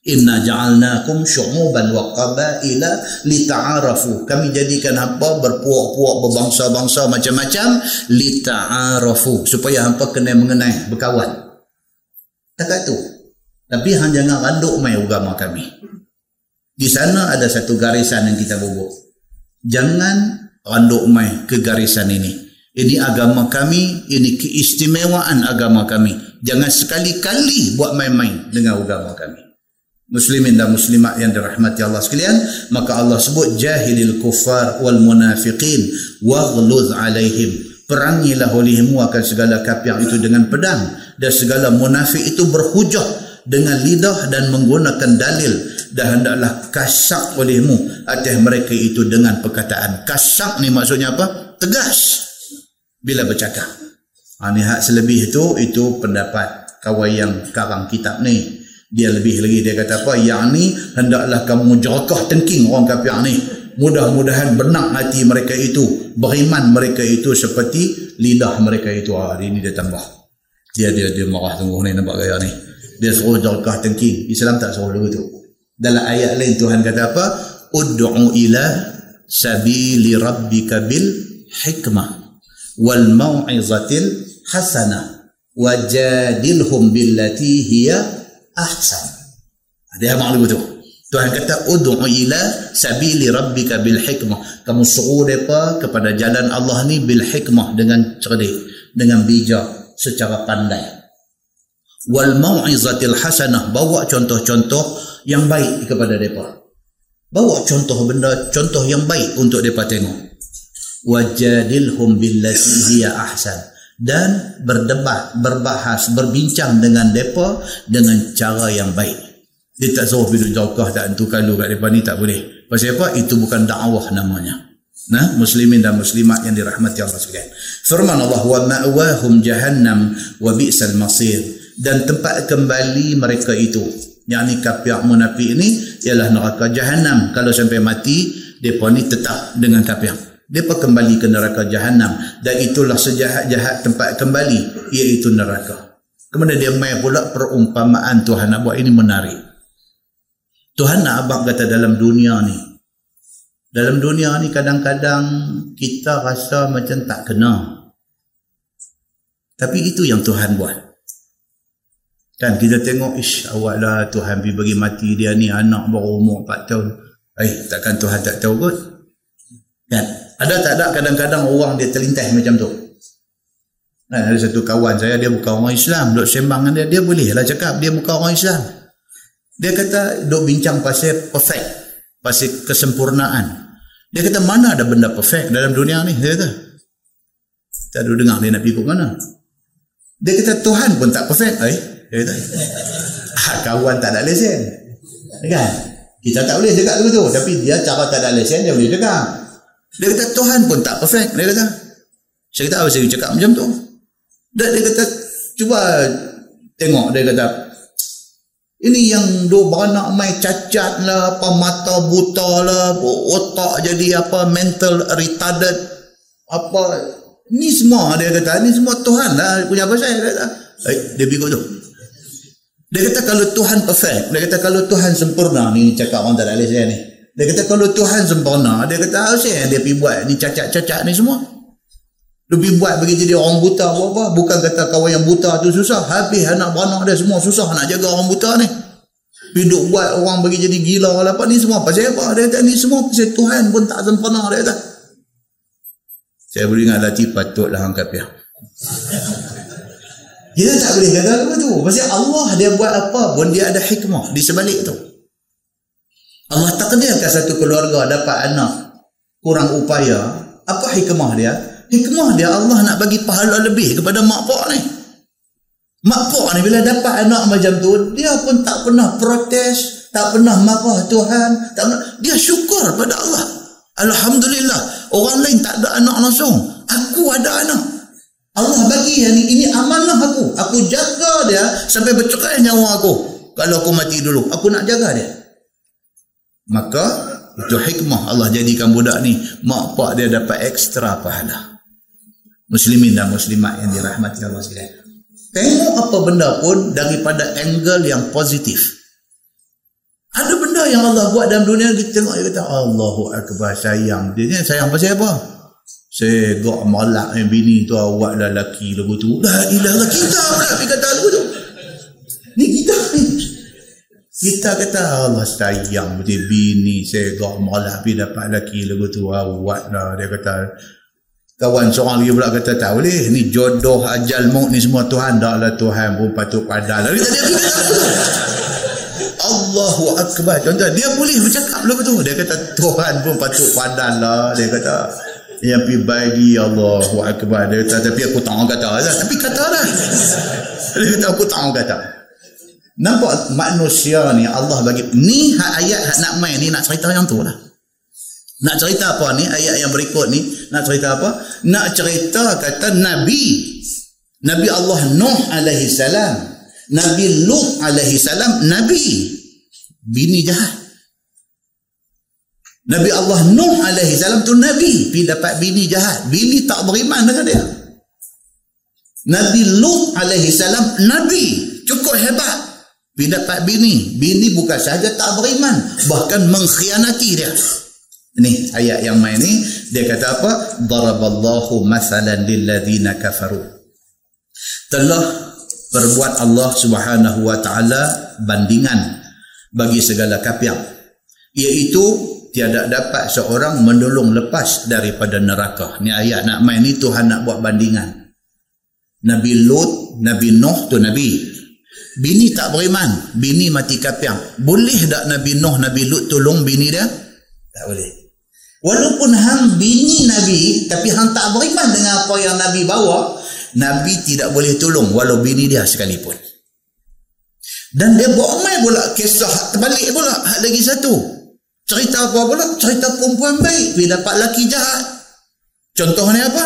A: Inna ja'alnakum syu'uban wa qabaila lita'arafu. Kami jadikan hampa berpuak-puak berbangsa-bangsa macam-macam lita'arafu. Supaya hampa kena mengenai berkawan. Tak tu. Tapi hang jangan randuk mai agama kami. Di sana ada satu garisan yang kita bubuk. Jangan randuk mai ke garisan ini. Ini agama kami, ini keistimewaan agama kami. Jangan sekali-kali buat main-main dengan agama kami. Muslimin dan muslimat yang dirahmati Allah sekalian, maka Allah sebut jahilil kufar wal munafiqin waghluz alaihim. Perangilah olehmu akan segala kafir itu dengan pedang dan segala munafik itu berhujah dengan lidah dan menggunakan dalil dan hendaklah kasak olehmu. Atas mereka itu dengan perkataan kasak ni maksudnya apa? Tegas. Bila bercakap. Ha, ni hak selebih itu itu pendapat kawan yang karang kitab ni. Dia lebih lagi dia kata apa? Yang ni hendaklah kamu jerakah tengking orang kafir ni. Mudah-mudahan benar hati mereka itu beriman mereka itu seperti lidah mereka itu. Ha, hari ini dia tambah. Dia dia dia marah tunggu ni nampak gaya ni dia suruh jarkah tengking Islam tak suruh dulu tu dalam ayat lain Tuhan kata apa? Ud'u ila sabili rabbika bil hikmah wal mau'izatil hasanah wajadilhum billati hiya ahsan. Dia maklum tu Tuhan kata ud'u ila sabili rabbika bil hikmah. Kamu suruh depa kepada jalan Allah ni bil hikmah dengan cerdik dengan bijak secara pandai wal mau'izatil hasanah. Bawa contoh-contoh yang baik kepada mereka. Bawa contoh benda contoh yang baik untuk mereka tengok. Wajadilhum billati hiya ahsan. Dan berdebat berbahas berbincang dengan mereka dengan cara yang baik. Dia tak suruh bidu jaukah tak entu kalau kat mereka ni tak boleh. Pasal apa? Itu bukan dakwah namanya. Nah, muslimin dan muslimat yang dirahmati Allah sekalian. Firman Allah wa ma'wahum jahannam wa bi'sal masir dan tempat kembali mereka itu. Yang ni kafir munafik ini ialah neraka jahanam kalau sampai mati depa ni tetap dengan kafir depa kembali ke neraka jahanam dan itulah sejahat-jahat tempat kembali iaitu neraka. Kemudian dia mai pula perumpamaan Tuhan nak buat ini menarik. Tuhan nak abang kata dalam dunia ni dalam dunia ni kadang-kadang kita rasa macam tak kena. Tapi itu yang Tuhan buat Kan kita tengok, ish awak lah Tuhan pergi bagi mati dia ni anak baru umur 4 tahun. Eh, takkan Tuhan tak tahu kot? Kan? Ada tak ada kadang-kadang orang dia terlintas macam tu? Kan, ada satu kawan saya, dia bukan orang Islam. Duk sembang dengan dia, dia boleh lah cakap dia bukan orang Islam. Dia kata, duk bincang pasal perfect. Pasal kesempurnaan. Dia kata, mana ada benda perfect dalam dunia ni? Dia kata. Tak ada dengar dia nak pergi ke mana. Dia kata, Tuhan pun tak perfect. Eh? Ah, kawan tak ada lesen. Kan? Kita tak boleh cakap tu. Tapi dia cara tak ada lesen, dia boleh cakap. Dia kata, Tuhan pun tak perfect. Dia kata, saya kata, apa saya cakap macam tu? Dan dia kata, cuba tengok, dia kata, ini yang dua beranak main cacat lah, apa mata buta lah, otak jadi apa, mental retarded, apa, ni semua dia kata, ni semua Tuhan lah punya pasal, dia kata, eh, dia bingung tu. Dia kata kalau Tuhan perfect, dia kata kalau Tuhan sempurna, ni cakap orang tak saya ni. Dia kata kalau Tuhan sempurna, dia kata apa sih dia pergi buat ni cacat-cacat ni semua. Lebih buat bagi jadi orang buta apa-apa. Bukan kata kawan yang buta tu susah. Habis anak beranak dia semua susah nak jaga orang buta ni. Hidup buat orang bagi jadi gila apa ni semua. Pasal apa? Dia kata ni semua pasal Tuhan pun tak sempurna dia kata. Saya boleh ingat lagi patutlah angkat pihak. Kita tak boleh gagal apa tu. Pasal Allah dia buat apa pun dia ada hikmah di sebalik tu. Allah takdirkan satu keluarga dapat anak kurang upaya. Apa hikmah dia? hikmah dia Allah nak bagi pahala lebih kepada mak pak ni mak pak ni bila dapat anak macam tu dia pun tak pernah protes tak pernah marah Tuhan tak pernah, dia syukur pada Allah Alhamdulillah orang lain tak ada anak langsung aku ada anak Allah bagi yang ni ini amanah aku aku jaga dia sampai bercerai nyawa aku kalau aku mati dulu aku nak jaga dia maka itu hikmah Allah jadikan budak ni mak pak dia dapat ekstra pahala muslimin dan muslimat yang dirahmati Allah sekalian. Tengok apa benda pun daripada angle yang positif. Ada benda yang Allah buat dalam dunia kita tengok dia kata Allahu akbar sayang. Dia ni sayang pasal apa? Saya gak malak yang bini tu awak lah lelaki lagu tu. Dah ilah kita pula pergi kata lagu tu. Ni kita ni. Kita kata Allah sayang betul bini saya gak malak pergi dapat lelaki lagu tu awak lah. Dia kata Kawan seorang lagi pula kata tak boleh. Ni jodoh ajal maut ni semua Tuhan. Tak lah Tuhan pun patut padan. Dia Allahu Akbar. Contoh dia boleh bercakap lah betul. Dia kata Tuhan pun patut padan lah. Dia kata yang pergi bagi Allahu Akbar. Dia kata tapi aku tak mau kata lah. Tapi kata lah. Dia kata aku tak mau kata. Nampak manusia ni Allah bagi. Ni ayat nak main ni nak cerita yang tu lah. Nak cerita apa ni? Ayat yang berikut ni. Nak cerita apa? Nak cerita kata Nabi. Nabi Allah Nuh alaihi salam. Nabi Lut alaihi salam. Nabi. Bini jahat. Nabi Allah Nuh alaihi salam tu Nabi. Pergi dapat bini jahat. Bini tak beriman dengan dia. Nabi Lut alaihi salam. Nabi. Cukup hebat. Pergi dapat bini. Bini bukan sahaja tak beriman. Bahkan mengkhianati dia. Ini ayat yang main ni dia kata apa? Daraballahu masalan lilladzina kafaru. Telah perbuat Allah Subhanahu wa taala bandingan bagi segala kafir iaitu tiada dapat seorang menolong lepas daripada neraka. Ni ayat nak main ni Tuhan nak buat bandingan. Nabi Lut, Nabi Nuh tu Nabi. Bini tak beriman, bini mati kafir. Boleh tak Nabi Nuh, Nabi Lut tolong bini dia? Tak boleh. Walaupun hang bini Nabi tapi hang tak beriman dengan apa yang Nabi bawa, Nabi tidak boleh tolong walau bini dia sekalipun. Dan dia bawa mai pula kisah terbalik pula hak lagi satu. Cerita apa pula? Cerita perempuan baik dia dapat laki jahat. Contohnya apa?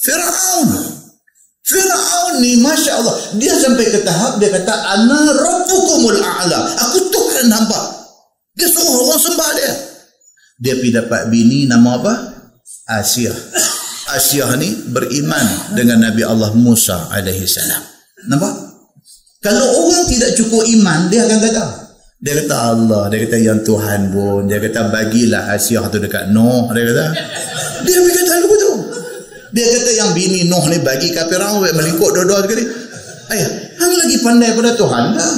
A: Firaun. Firaun ni Masya Allah. Dia sampai ke tahap dia kata ana rabbukumul a'la. Aku Tuhan hamba. Dia suruh orang sembah dia dia pergi dapat bini nama apa? Asia. Asia ni beriman dengan Nabi Allah Musa alaihi salam. Nampak? Kalau orang tidak cukup iman, dia akan kata, dia kata Allah, dia kata yang Tuhan pun, dia kata bagilah Asia tu dekat Nuh, dia kata. Dia pergi kata lu tu. Dia kata yang bini Nuh ni bagi kafir orang melingkuk dua-dua sekali. Ayah, hang lagi pandai pada Tuhan dah.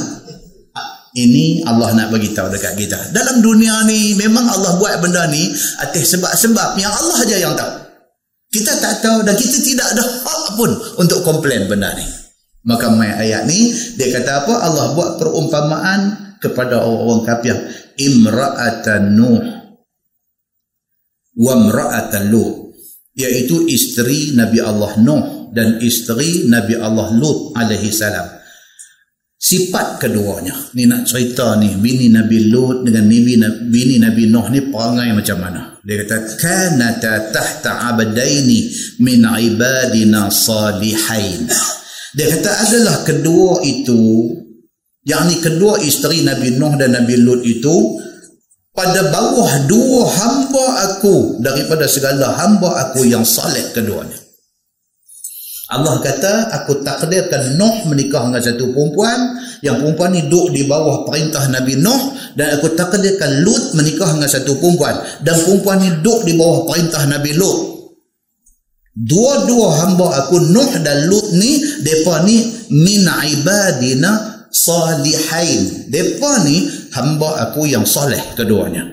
A: Ini Allah nak bagi tahu dekat kita. Dalam dunia ni memang Allah buat benda ni atas sebab-sebab yang Allah aja yang tahu. Kita tak tahu dan kita tidak ada hak pun untuk komplain benda ni. Maka mai ayat ni dia kata apa? Allah buat perumpamaan kepada orang-orang kafir. Imra'atan Nuh wa imra'atan Lut. Iaitu isteri Nabi Allah Nuh dan isteri Nabi Allah Lut alaihi salam. Sifat keduanya. Ni nak cerita ni bini Nabi Lut dengan bini, bini Nabi Nuh ni perangai macam mana? Dia kata kanata tahta abdaini min ibadina salihain. Dia kata adalah kedua itu yang ni kedua isteri Nabi Nuh dan Nabi Lut itu pada bawah dua hamba aku daripada segala hamba aku yang saleh keduanya. Allah kata aku takdirkan Nuh menikah dengan satu perempuan. Yang perempuan ni duduk di bawah perintah Nabi Nuh. Dan aku takdirkan Lut menikah dengan satu perempuan. Dan perempuan ni duduk di bawah perintah Nabi Lut. Dua-dua hamba aku Nuh dan Lut ni mereka ni min ibadina salihain. Mereka ni hamba aku yang saleh keduanya.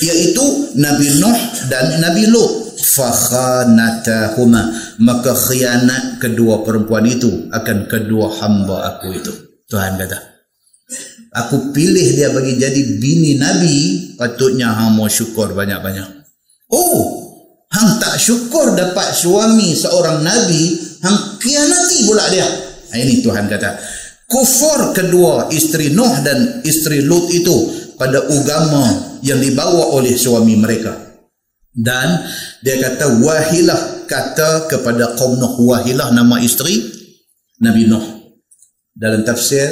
A: Iaitu Nabi Nuh dan Nabi Lut. Fakhanatahuma. Maka khianat kedua perempuan itu akan kedua hamba aku itu. Tuhan kata aku pilih dia bagi jadi bini nabi. Patutnya hang mau syukur banyak-banyak. Oh hang tak syukur dapat suami seorang nabi hang khianati pula dia. Ini Tuhan kata kufur kedua isteri Nuh dan isteri Lut itu pada agama yang dibawa oleh suami mereka. Dan dia kata wahilah kata kepada kaum Nuh wahilah nama isteri Nabi Nuh. Dalam tafsir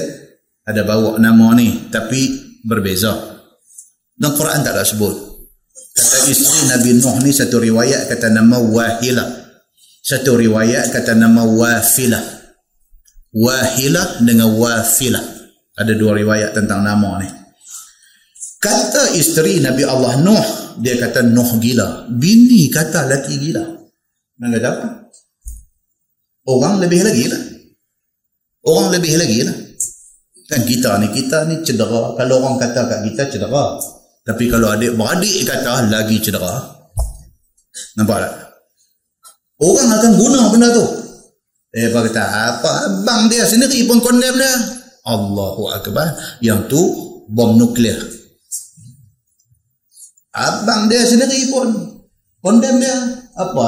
A: ada bawa nama ni tapi berbeza. Dalam Quran tak ada sebut. Kata isteri Nabi Nuh ni satu riwayat kata nama wahilah. Satu riwayat kata nama wafilah wahilah dengan wafilah ada dua riwayat tentang nama ni kata isteri Nabi Allah Nuh dia kata Nuh gila. Bini kata laki gila. Nak kata apa? Orang lebih lagi lah. Orang lebih lagi lah. Kan kita ni, kita ni cedera. Kalau orang kata kat kita cedera. Tapi kalau adik-beradik kata lagi cedera. Nampak tak? Orang akan guna benda tu. Eh, apa kata? Apa? Abang dia sendiri pun kondem dia. Allahu Akbar. Yang tu bom nuklear. Abang dia sendiri pun kondem dia. Apa?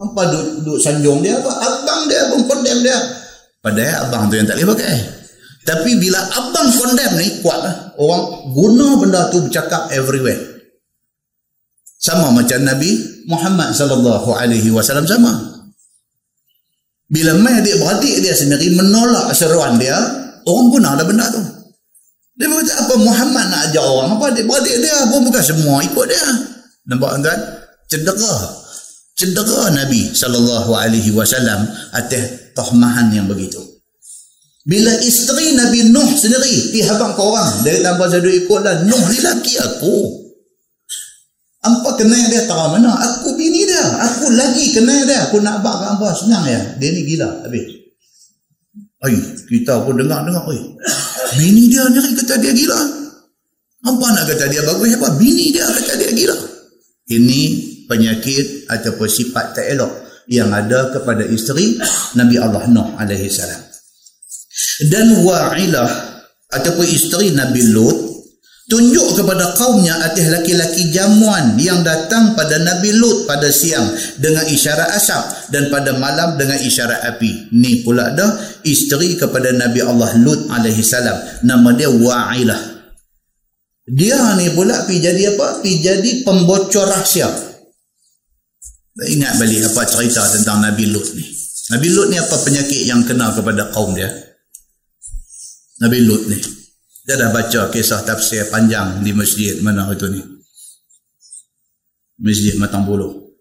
A: Apa duk, duk sanjung dia apa? Abang dia pun kondem dia. Padahal abang tu yang tak boleh pakai. Tapi bila abang kondem ni kuat lah. Orang guna benda tu bercakap everywhere. Sama macam Nabi Muhammad sallallahu alaihi wasallam sama. Bila mai adik beradik dia sendiri menolak seruan dia, orang guna dah benda tu. Dia berkata apa Muhammad nak ajar orang apa dia beradik dia pun bukan semua ikut dia. Nampak kan? Cedera. Cedera Nabi wasallam atas tahmahan yang begitu. Bila isteri Nabi Nuh sendiri pergi habang ke orang, dia kata apa saya ikutlah Nuh ni laki aku. Apa kenal dia tahu mana? Aku bini dia. Aku lagi kenal dia. Aku nak abang kat senang ya. Dia ni gila habis. Ay, kita pun dengar-dengar. Ay, Bini dia ni kata dia gila. Apa nak kata dia bagus apa? Bini dia kata dia gila. Ini penyakit ataupun sifat tak elok yang ada kepada isteri Nabi Allah Nuh alaihi salam. Dan wa'ilah ataupun isteri Nabi Lut tunjuk kepada kaumnya atas laki-laki jamuan yang datang pada Nabi Lut pada siang dengan isyarat asap dan pada malam dengan isyarat api. Ni pula dah isteri kepada Nabi Allah Lut alaihi salam. Nama dia Wa'ilah. Dia ni pula pi jadi apa? Pi jadi pembocor rahsia. Ingat balik apa cerita tentang Nabi Lut ni. Nabi Lut ni apa penyakit yang kena kepada kaum dia? Nabi Lut ni. Dia dah baca kisah tafsir panjang di masjid mana itu ni. Masjid Matang Bulu.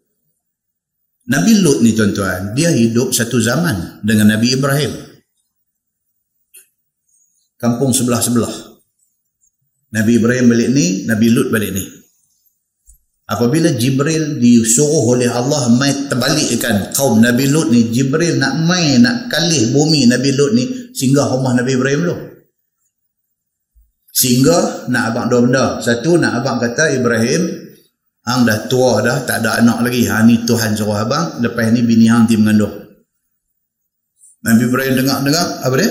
A: Nabi Lut ni tuan-tuan, dia hidup satu zaman dengan Nabi Ibrahim. Kampung sebelah-sebelah. Nabi Ibrahim balik ni, Nabi Lut balik ni. Apabila Jibril disuruh oleh Allah mai terbalikkan kaum Nabi Lut ni, Jibril nak mai nak kalih bumi Nabi Lut ni singgah rumah Nabi Ibrahim dulu. Sehingga nak abang dua benda. Satu nak abang kata Ibrahim Hang dah tua dah, tak ada anak lagi. Ha ni Tuhan suruh abang, lepas ni bini hang nanti mengandung. Nabi Ibrahim dengar-dengar, apa dia?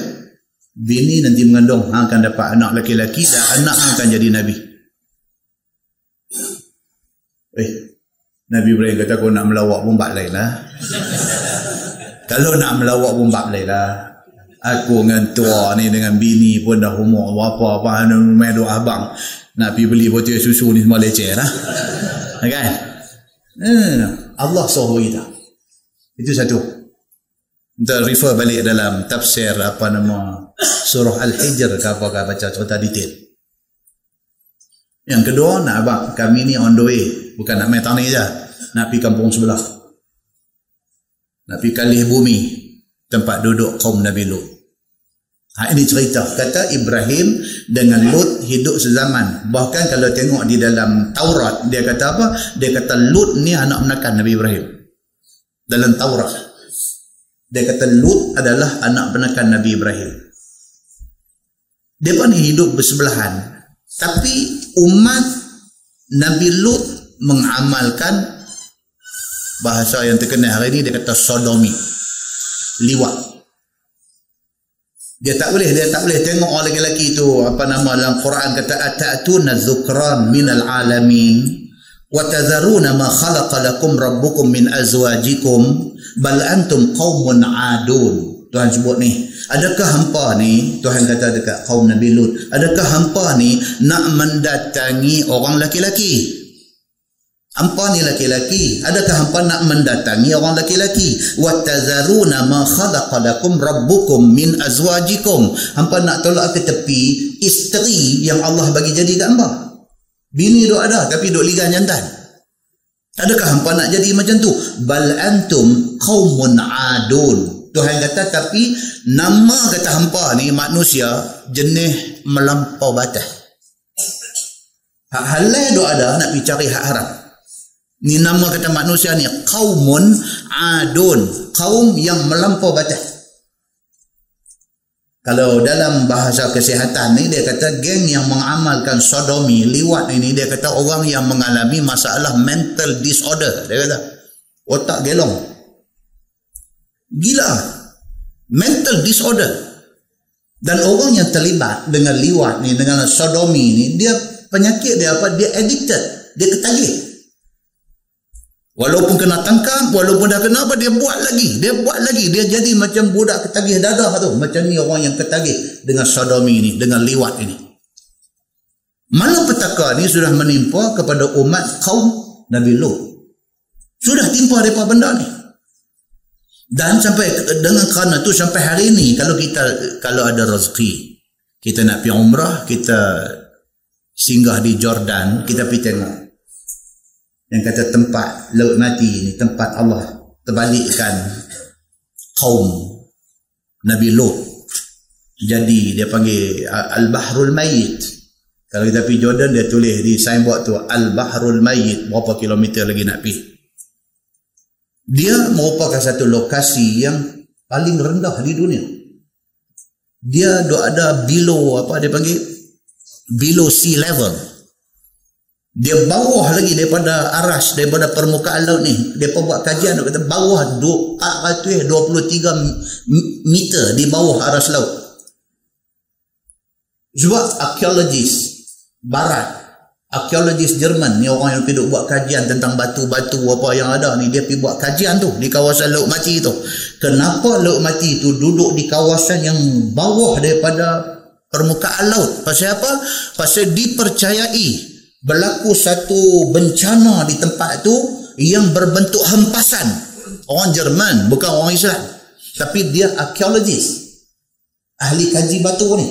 A: Bini nanti mengandung, hang akan dapat anak laki-laki dan anak hang akan jadi Nabi. Eh, Nabi Ibrahim kata, kau nak melawak pun bak lain lah. Kalau nak melawak pun bak lain lah. Aku dengan tua ni dengan bini pun dah umur apa-apa. Apa, main doa abang. Nak pergi beli botol susu ni semua leceh lah. Kan? Hmm, Allah suruh kita. Itu satu. Kita refer balik dalam tafsir apa nama surah Al-Hijr ke apa ke baca cerita detail. Yang kedua nak abang kami ni on the way. Bukan nak main tanah je. Nak pergi kampung sebelah. Nak pergi kalih bumi. Tempat duduk kaum Nabi Lut. Ha, ini cerita. Kata Ibrahim dengan Lut hidup sezaman. Bahkan kalau tengok di dalam Taurat, dia kata apa? Dia kata Lut ni anak menakan Nabi Ibrahim. Dalam Taurat. Dia kata Lut adalah anak menakan Nabi Ibrahim. Dia pun hidup bersebelahan. Tapi umat Nabi Lut mengamalkan bahasa yang terkenal hari ini dia kata sodomi. Liwat. Dia tak boleh dia tak boleh tengok orang lelaki itu apa nama dalam Quran kata atatuna dzukran minal alamin wa tadharuna ma khalaqa lakum rabbukum min azwajikum bal antum qaumun adun Tuhan sebut ni adakah hampa ni Tuhan kata dekat kaum Nabi Lut adakah hampa ni nak mendatangi orang lelaki-lelaki Hampa ni laki-laki. Adakah hampa nak mendatangi orang laki-laki? وَتَذَرُونَ مَا خَلَقَ لَكُمْ رَبُّكُمْ مِنْ أَزْوَاجِكُمْ Hampa nak tolak ke tepi isteri yang Allah bagi jadi kat hampa. Bini duk ada tapi duk ligan jantan. Adakah hampa nak jadi macam tu? Bal antum qaumun adun. Tuhan kata tapi nama kata hampa ni manusia jenis melampau batas. Hak halal duk ada nak pergi cari hak haram. Ni nama kata manusia ni kaumun adun, kaum yang melampau batas. Kalau dalam bahasa kesihatan ni dia kata geng yang mengamalkan sodomi, liwat ini dia kata orang yang mengalami masalah mental disorder. Dia kata otak gelong. Gila. Mental disorder. Dan orang yang terlibat dengan liwat ni, dengan sodomi ni, dia penyakit dia apa? Dia addicted. Dia ketagih. Walaupun kena tangkap, walaupun dah kena apa, dia buat lagi. Dia buat lagi. Dia jadi macam budak ketagih dadah tu. Macam ni orang yang ketagih dengan sodomi ini, dengan liwat ini. Malapetaka ni sudah menimpa kepada umat kaum Nabi Lut. Sudah timpa mereka benda ni. Dan sampai dengan kerana tu sampai hari ini kalau kita kalau ada rezeki kita nak pergi umrah kita singgah di Jordan kita pergi tengok yang kata tempat laut mati ni tempat Allah terbalikkan kaum Nabi Lut. Jadi dia panggil Al-Bahrul Mayit kalau kita pergi Jordan dia tulis di signboard tu Al-Bahrul Mayit berapa kilometer lagi nak pergi? Dia merupakan satu lokasi yang paling rendah di dunia. Dia ada below apa dia panggil? Below sea level dia bawah lagi daripada aras daripada permukaan laut ni. Dia buat kajian dia kata bawah 423 meter di bawah aras laut. Sebab arkeologis barat arkeologis Jerman ni orang yang pergi buat kajian tentang batu-batu apa yang ada ni dia pergi buat kajian tu di kawasan laut mati tu. Kenapa laut mati tu duduk di kawasan yang bawah daripada permukaan laut? Pasal apa? Pasal dipercayai berlaku satu bencana di tempat itu yang berbentuk hempasan. Orang Jerman bukan orang Islam. Tapi dia arkeologis. Ahli kaji batu ni.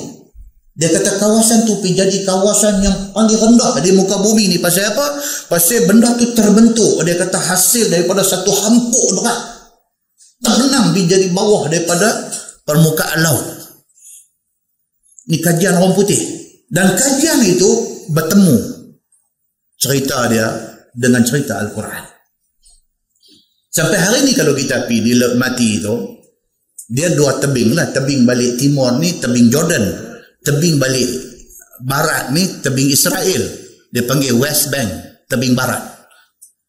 A: Dia kata kawasan tu pergi jadi kawasan yang paling rendah di muka bumi ni. Pasal apa? pasal benda tu terbentuk. Dia kata hasil daripada satu hampuk berat. Terbenam pergi jadi bawah daripada permukaan laut. Ni kajian orang putih. Dan kajian itu bertemu cerita dia dengan cerita Al-Quran. Sampai hari ni kalau kita pergi di Mati itu, dia dua tebing lah. Tebing balik timur ni, tebing Jordan. Tebing balik barat ni, tebing Israel. Dia panggil West Bank, tebing barat.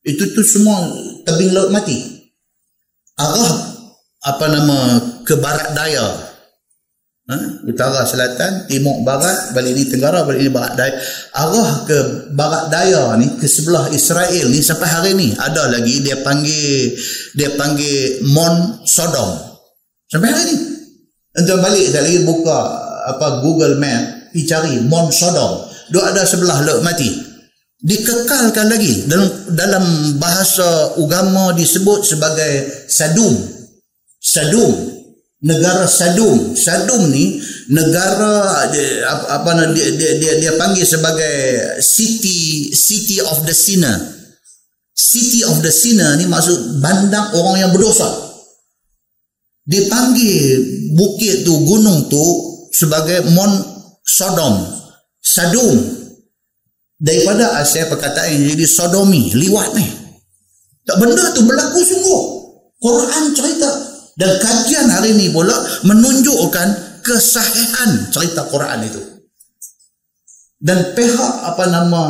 A: itu tu semua tebing laut mati arah apa nama ke barat daya ha? utara selatan timur barat balik ni tenggara balik ni barat daya. Arah ke barat daya ni ke sebelah Israel ni sampai hari ni ada lagi dia panggil dia panggil Mount Sodom. Sampai hari ni. Untuk balik saya lagi buka apa Google Map pergi cari Mount Sodom. Dia ada sebelah laut mati. Dikekalkan lagi. Dalam dalam bahasa agama disebut sebagai sadum. Sadum negara sadum. Sadum ni negara apa, apa dia, dia dia dia panggil sebagai city city of the sinner. City of the sinner ni maksud bandar orang yang berdosa. Dia panggil bukit tu gunung tu sebagai Mount Sodom. Sadum. Daripada asal perkataan yang jadi sodomi liwat ni. Tak benda tu berlaku sungguh. Quran cerita dan kajian hari ni pula menunjukkan kesahihan cerita Quran itu. Dan pihak apa nama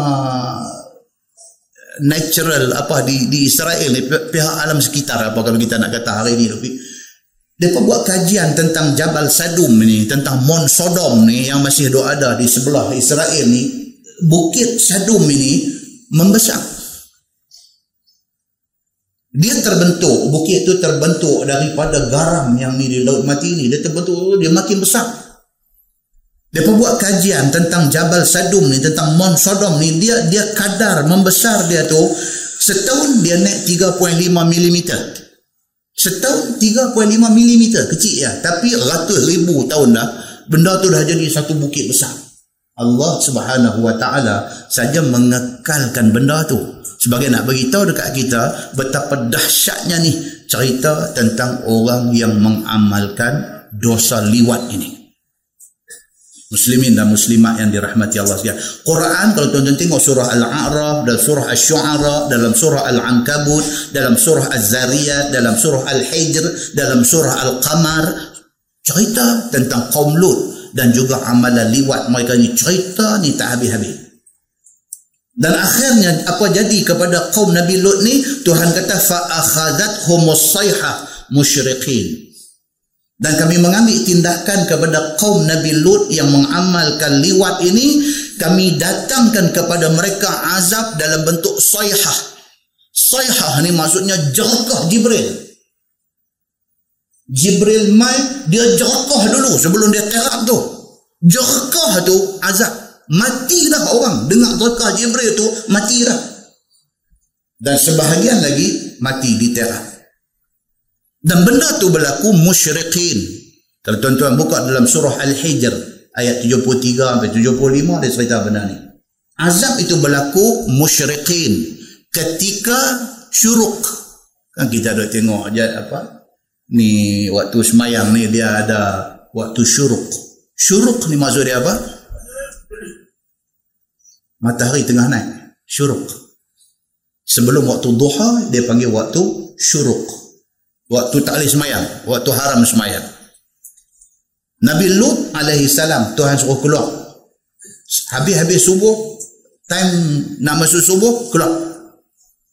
A: natural apa di di Israel ni pihak alam sekitar apa kalau kita nak kata hari ni tapi mereka buat kajian tentang Jabal Sadum ni, tentang Mount Sodom ni yang masih ada di sebelah Israel ni. Bukit Sadum ini membesar. Dia terbentuk, bukit itu terbentuk daripada garam yang ni di laut mati ini. Dia terbentuk, dia makin besar. Dia pun buat kajian tentang Jabal Sadum ni, tentang Mount Sodom ni. Dia dia kadar membesar dia tu, setahun dia naik 3.5 mm. Setahun 3.5 mm, kecil ya. Tapi ratus ribu tahun dah, benda tu dah jadi satu bukit besar. Allah Subhanahu Wa Taala saja mengekalkan benda tu sebagai nak beritahu dekat kita betapa dahsyatnya ni cerita tentang orang yang mengamalkan dosa liwat ini. Muslimin dan muslimat yang dirahmati Allah sekalian. Quran kalau tuan-tuan tengok surah Al-A'raf dan surah Asy-Syu'ara, dalam surah Al-Ankabut, dalam surah Az-Zariyat, dalam surah Al-Hijr, dalam surah Al-Qamar cerita tentang kaum Lut dan juga amalan liwat mereka ni cerita ni tak habis-habis. Dan akhirnya apa jadi kepada kaum Nabi Lut ni? Tuhan kata fa akhadat humus sayha musyriqin dan kami mengambil tindakan kepada kaum Nabi Lut yang mengamalkan liwat ini kami datangkan kepada mereka azab dalam bentuk sayha sayha ni maksudnya jerkah Jibril Jibril mai dia jerkah dulu sebelum dia terap tu. Jerkah tu azab. Mati dah orang. Dengar jerkah Jibril tu mati dah dan sebahagian lagi mati di terap dan benda tu berlaku musyrikin. Kalau tuan-tuan buka dalam surah Al-Hijr ayat 73 sampai 75 dia cerita benda ni. Azab itu berlaku musyrikin. Ketika syuruk. Kan kita ada tengok aja apa ni waktu semayang ni dia ada waktu syuruk. Syuruk ni maksud dia apa? Matahari tengah naik. Syuruk. Sebelum waktu duha dia panggil waktu syuruk. Waktu tak boleh semayang. Waktu haram semayang. Nabi Lut alaihi salam Tuhan suruh keluar. Habis-habis subuh time nak masuk subuh keluar.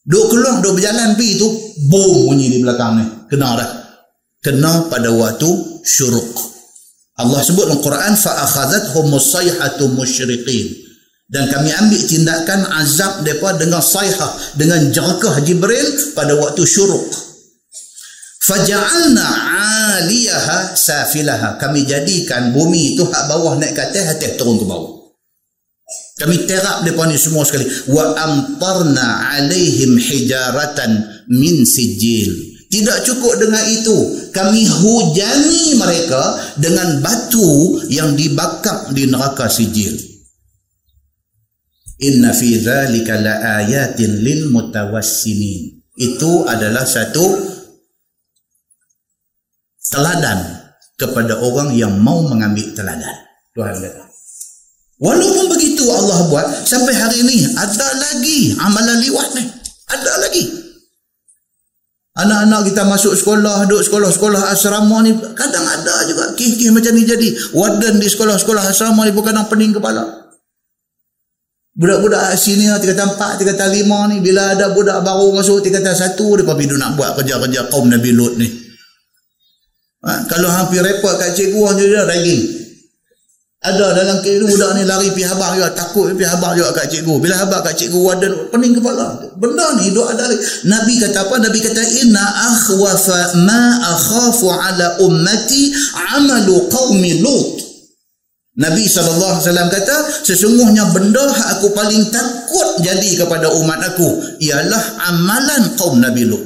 A: Duk keluar duk berjalan pergi tu boom bunyi di belakang ni. Kena dah kena pada waktu syuruk. Allah sebut dalam Quran fa akhadhathum musayhatu musyriqin. Dan kami ambil tindakan azab depa dengan sayhah dengan jerkah Jibril pada waktu syuruk. Faja'alna 'aliyaha safilaha. Kami jadikan bumi itu hak bawah naik ke atas, atas turun ke bawah. Kami terap depa ni semua sekali. Wa amtarna 'alaihim hijaratan min sijil. Tidak cukup dengan itu. Kami hujani mereka dengan batu yang dibakar di neraka sijil. Inna fi dhalika la ayatin lil mutawassimin. Itu adalah satu teladan kepada orang yang mau mengambil teladan. Tuhan kata. Walaupun begitu Allah buat sampai hari ini ada lagi amalan liwat ni. Ada lagi. Anak-anak kita masuk sekolah, duduk sekolah-sekolah asrama ni kadang ada juga kih-kih macam ni jadi. Warden di sekolah-sekolah asrama ni bukan yang pening kepala. Budak-budak sini tiga kata empat, tiga lima ni. Bila ada budak baru masuk tiga satu, dia pergi nak buat kerja-kerja kaum Nabi Lut ni. Ha? Kalau hampir repot kat cikgu, dia ragging. Ada dalam kehidupan budak ni lari pergi habak juga. Takut pergi habak juga kat cikgu. Bila habak kat cikgu, wadah pening kepala. Benda ni doa dari. Nabi kata apa? Nabi kata, Inna akhwafa ma akhafu ala ummati amalu qawmi lut. Nabi SAW kata, sesungguhnya benda aku paling takut jadi kepada umat aku, ialah amalan kaum Nabi Lut.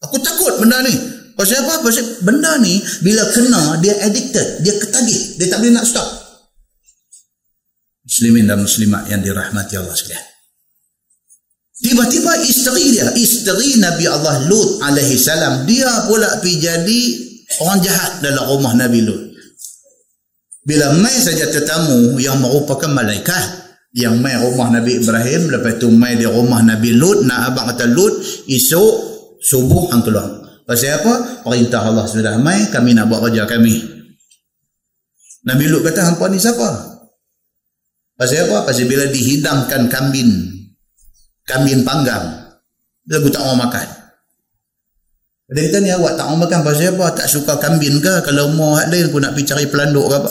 A: Aku takut benda ni. Pasal apa? Pasal benda ni, bila kena, dia addicted. Dia ketagih. Dia tak boleh nak stop muslimin dan muslimat yang dirahmati Allah sekalian. Tiba-tiba isteri dia, isteri Nabi Allah Lut alaihi salam, dia pula pergi jadi orang jahat dalam rumah Nabi Lut. Bila mai saja tetamu yang merupakan malaikat yang mai rumah Nabi Ibrahim, lepas tu mai di rumah Nabi Lut, nak abang kata Lut, esok subuh hang keluar. Pasal apa? Perintah Allah sudah mai, kami nak buat kerja kami. Nabi Lut kata, hampa ni siapa? Pasal apa? Pasal bila dihidangkan kambing, kambing panggang, dia aku tak mau makan. Dia kata ni awak tak mau makan pasal apa? Tak suka kambing ke? Kalau mau hak lain pun nak pergi cari pelanduk ke apa?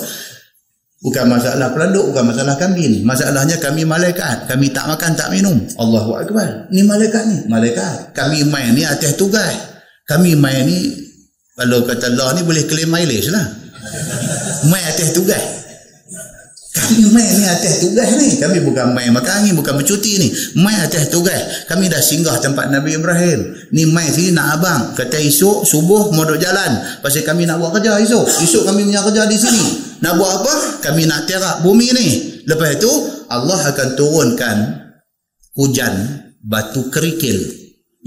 A: Bukan masalah pelanduk, bukan masalah kambing. Masalahnya kami malaikat. Kami tak makan, tak minum. Allahu Akbar. Ni malaikat ni. Malaikat. Kami main ni atas tugas. Kami main ni, kalau kata Allah ni boleh claim mileage lah. Main atas tugas. Kami main ni atas tugas ni. Kami bukan main makan angin, bukan bercuti ni. Main atas tugas. Kami dah singgah tempat Nabi Ibrahim. Ni main sini nak abang. Kata esok, subuh, mau duduk jalan. Pasal kami nak buat kerja esok. Esok kami punya kerja di sini. Nak buat apa? Kami nak terak bumi ni. Lepas itu, Allah akan turunkan hujan batu kerikil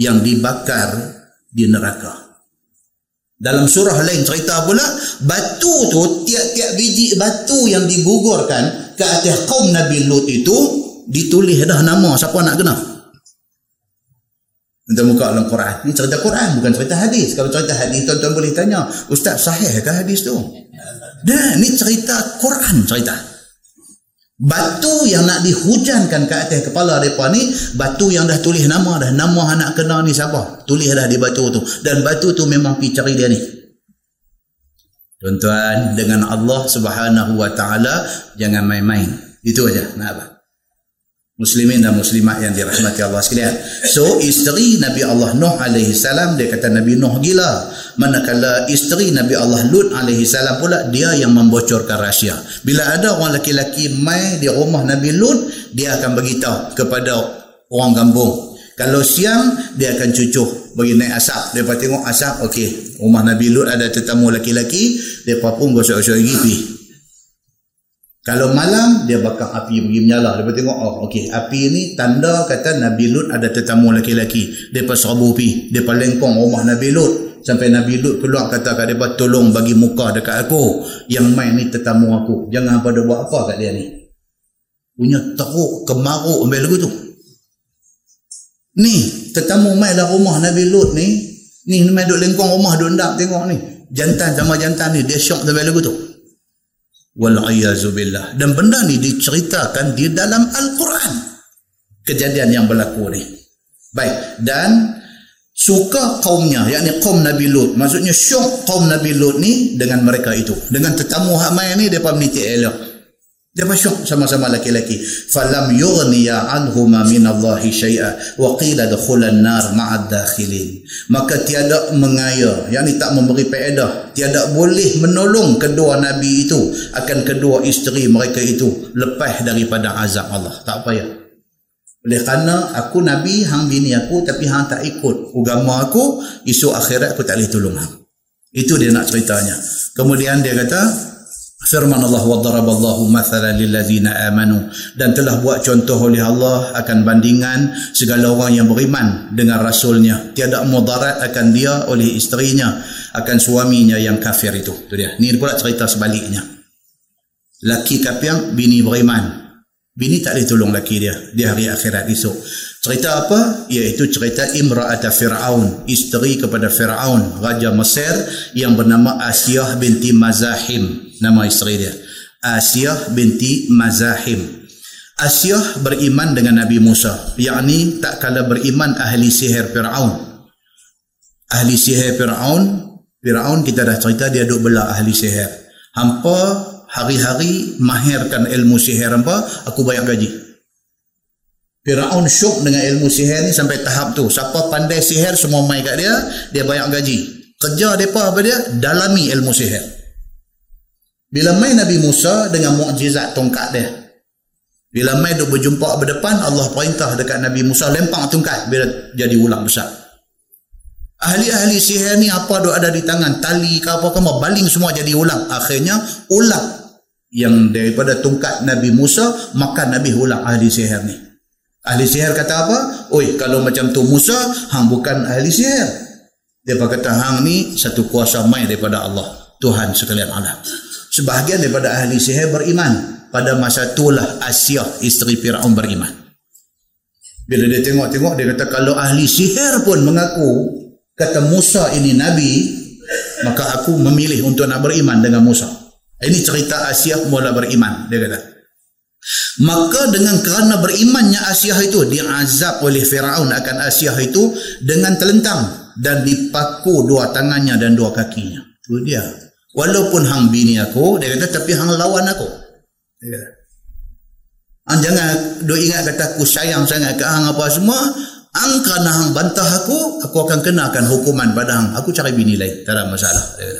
A: yang dibakar di neraka. Dalam surah lain cerita pula, batu tu, tiap-tiap biji batu yang digugurkan ke atas kaum Nabi Lut itu, ditulis dah nama siapa nak kena. Kita buka dalam Quran. Ini cerita Quran, bukan cerita hadis. Kalau cerita hadis, tuan-tuan boleh tanya, Ustaz, sahih ke hadis tu? Dan ini cerita Quran cerita. Batu yang nak dihujankan ke atas kepala mereka ni, batu yang dah tulis nama dah. Nama anak kena ni siapa? Tulis dah di batu tu. Dan batu tu memang pergi cari dia ni. Tuan-tuan, dengan Allah subhanahu wa ta'ala, jangan main-main. Itu aja. Nak apa? muslimin dan muslimat yang dirahmati Allah sekalian. So isteri Nabi Allah Nuh alaihi salam dia kata Nabi Nuh gila. Manakala isteri Nabi Allah Lut alaihi salam pula dia yang membocorkan rahsia. Bila ada orang lelaki mai di rumah Nabi Lut, dia akan beritahu kepada orang kampung. Kalau siang dia akan cucuh bagi naik asap. Dia tengok asap, okey. Rumah Nabi Lut ada tetamu lelaki, dia pun gosok-gosok gigi pergi. Kalau malam dia bakar api pergi menyala. Dia tengok oh okey api ni tanda kata Nabi Lut ada tetamu. Dia pas serbu pi. Dia lengkong rumah Nabi Lut sampai Nabi Lut keluar kata kat dia tolong bagi muka dekat aku. Yang main ni tetamu aku. Jangan pada buat apa kat dia ni. Punya teruk kemaruk ambil lagu tu. Ni tetamu main dalam rumah Nabi Lut ni. Ni main duk lengkong rumah duk ndak tengok ni. Jantan sama jantan ni dia syok sampai lagu tu. Billah. Dan benda ni diceritakan di dalam Al-Quran. Kejadian yang berlaku ni. Baik dan suka kaumnya yakni kaum Nabi Lut. Maksudnya syok kaum Nabi Lut ni dengan mereka itu. Dengan tetamu hamai ni depa meniti elok dia masyuk sama-sama laki-laki. Falam yughniya anhuma min Allahi syai'a wa qila dukhulan nar ma'ad dakhilin. Maka tiada mengaya, yakni tak memberi faedah, tiada boleh menolong kedua nabi itu akan kedua isteri mereka itu lepas daripada azab Allah. Tak payah. Oleh kerana aku nabi, hang bini aku tapi hang tak ikut agama aku, isu akhirat aku tak boleh tolong hang. Itu dia nak ceritanya. Kemudian dia kata, firman Allah wa daraballahu mathala lillazina amanu. Dan telah buat contoh oleh Allah akan bandingan segala orang yang beriman dengan rasulnya. Tiada mudarat akan dia oleh isterinya akan suaminya yang kafir itu. Tu dia. Ni pula cerita sebaliknya. Laki kafir bini beriman. Bini tak boleh tolong laki dia di hari akhirat esok cerita apa? Iaitu cerita imra'ata fir'aun. Isteri kepada fir'aun raja mesir yang bernama Asiyah binti Mazahim. Nama isteri dia. Asiyah binti Mazahim. Asyah beriman dengan Nabi Musa. Yakni tak kala beriman ahli sihir Fir'aun. Ahli sihir Fir'aun Fir'aun kita dah cerita dia duk bela ahli sihir. Hampa hari-hari mahirkan ilmu sihir hampa aku bayar gaji Fir'aun syuk dengan ilmu sihir ni sampai tahap tu siapa pandai sihir semua mai kat dia dia bayar gaji kerja mereka apa dia dalami ilmu sihir bila mai Nabi Musa dengan mukjizat tongkat dia bila mai duk berjumpa berdepan Allah perintah dekat Nabi Musa lempang tungkat bila jadi ulang besar. Ahli-ahli sihir ni apa duk ada di tangan tali ke apa ke baling semua jadi ulang. Akhirnya ulang yang daripada tungkat Nabi Musa maka Nabi ulang ahli sihir ni. Ahli sihir kata apa? Oi kalau macam tu Musa hang bukan ahli sihir. Dia kata hang ni satu kuasa mai daripada Allah. Tuhan sekalian alam. Sebahagian daripada ahli sihir beriman pada masa itulah Asia isteri Firaun beriman. Bila dia tengok-tengok dia kata kalau ahli sihir pun mengaku kata Musa ini nabi maka aku memilih untuk nak beriman dengan Musa. Ini cerita Asia mula beriman dia kata. Maka dengan kerana berimannya Asia itu diazab oleh Firaun akan Asia itu dengan telentang dan dipaku dua tangannya dan dua kakinya. Itu dia. Walaupun hang bini aku, dia kata tapi hang lawan aku. Ya. Ang jangan duk ingat kata aku sayang sangat ke hang apa semua. Ang kerana hang bantah aku, aku akan kenakan hukuman pada hang. Aku cari bini lain. Tak ada masalah. Ya.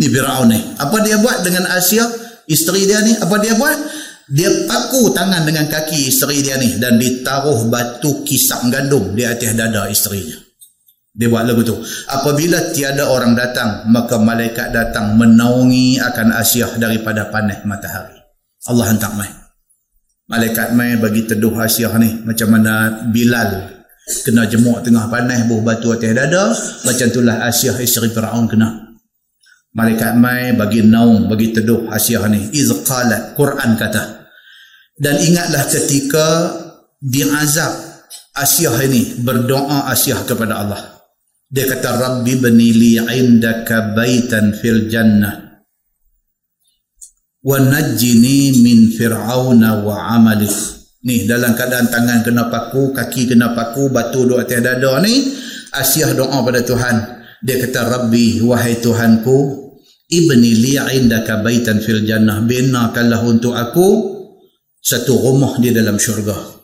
A: Ni Fir'aun ni. Apa dia buat dengan Asia? Isteri dia ni. Apa dia buat? Dia paku tangan dengan kaki isteri dia ni. Dan ditaruh batu kisap gandum di atas dada isterinya. Dia buat lagu tu. Apabila tiada orang datang, maka malaikat datang menaungi akan Asia daripada panas matahari. Allah hantar mai. Malaikat mai bagi teduh hasiah ni. Macam mana Bilal kena jemuk tengah panas buh batu atas dada. Macam itulah hasiah isteri Fir'aun kena. Malaikat mai bagi naung, bagi teduh hasiah ni. Izqalat, Quran kata. Dan ingatlah ketika diazab Asyah ini berdoa Asyah kepada Allah. Dia kata Rabbi benili indaka baitan fil jannah wa najjini min fir'auna wa amalih ni dalam keadaan tangan kena paku kaki kena paku batu duduk atas dada ni asyah doa pada Tuhan dia kata Rabbi wahai Tuhanku ibni li indaka baitan fil jannah binakanlah untuk aku satu rumah di dalam syurga.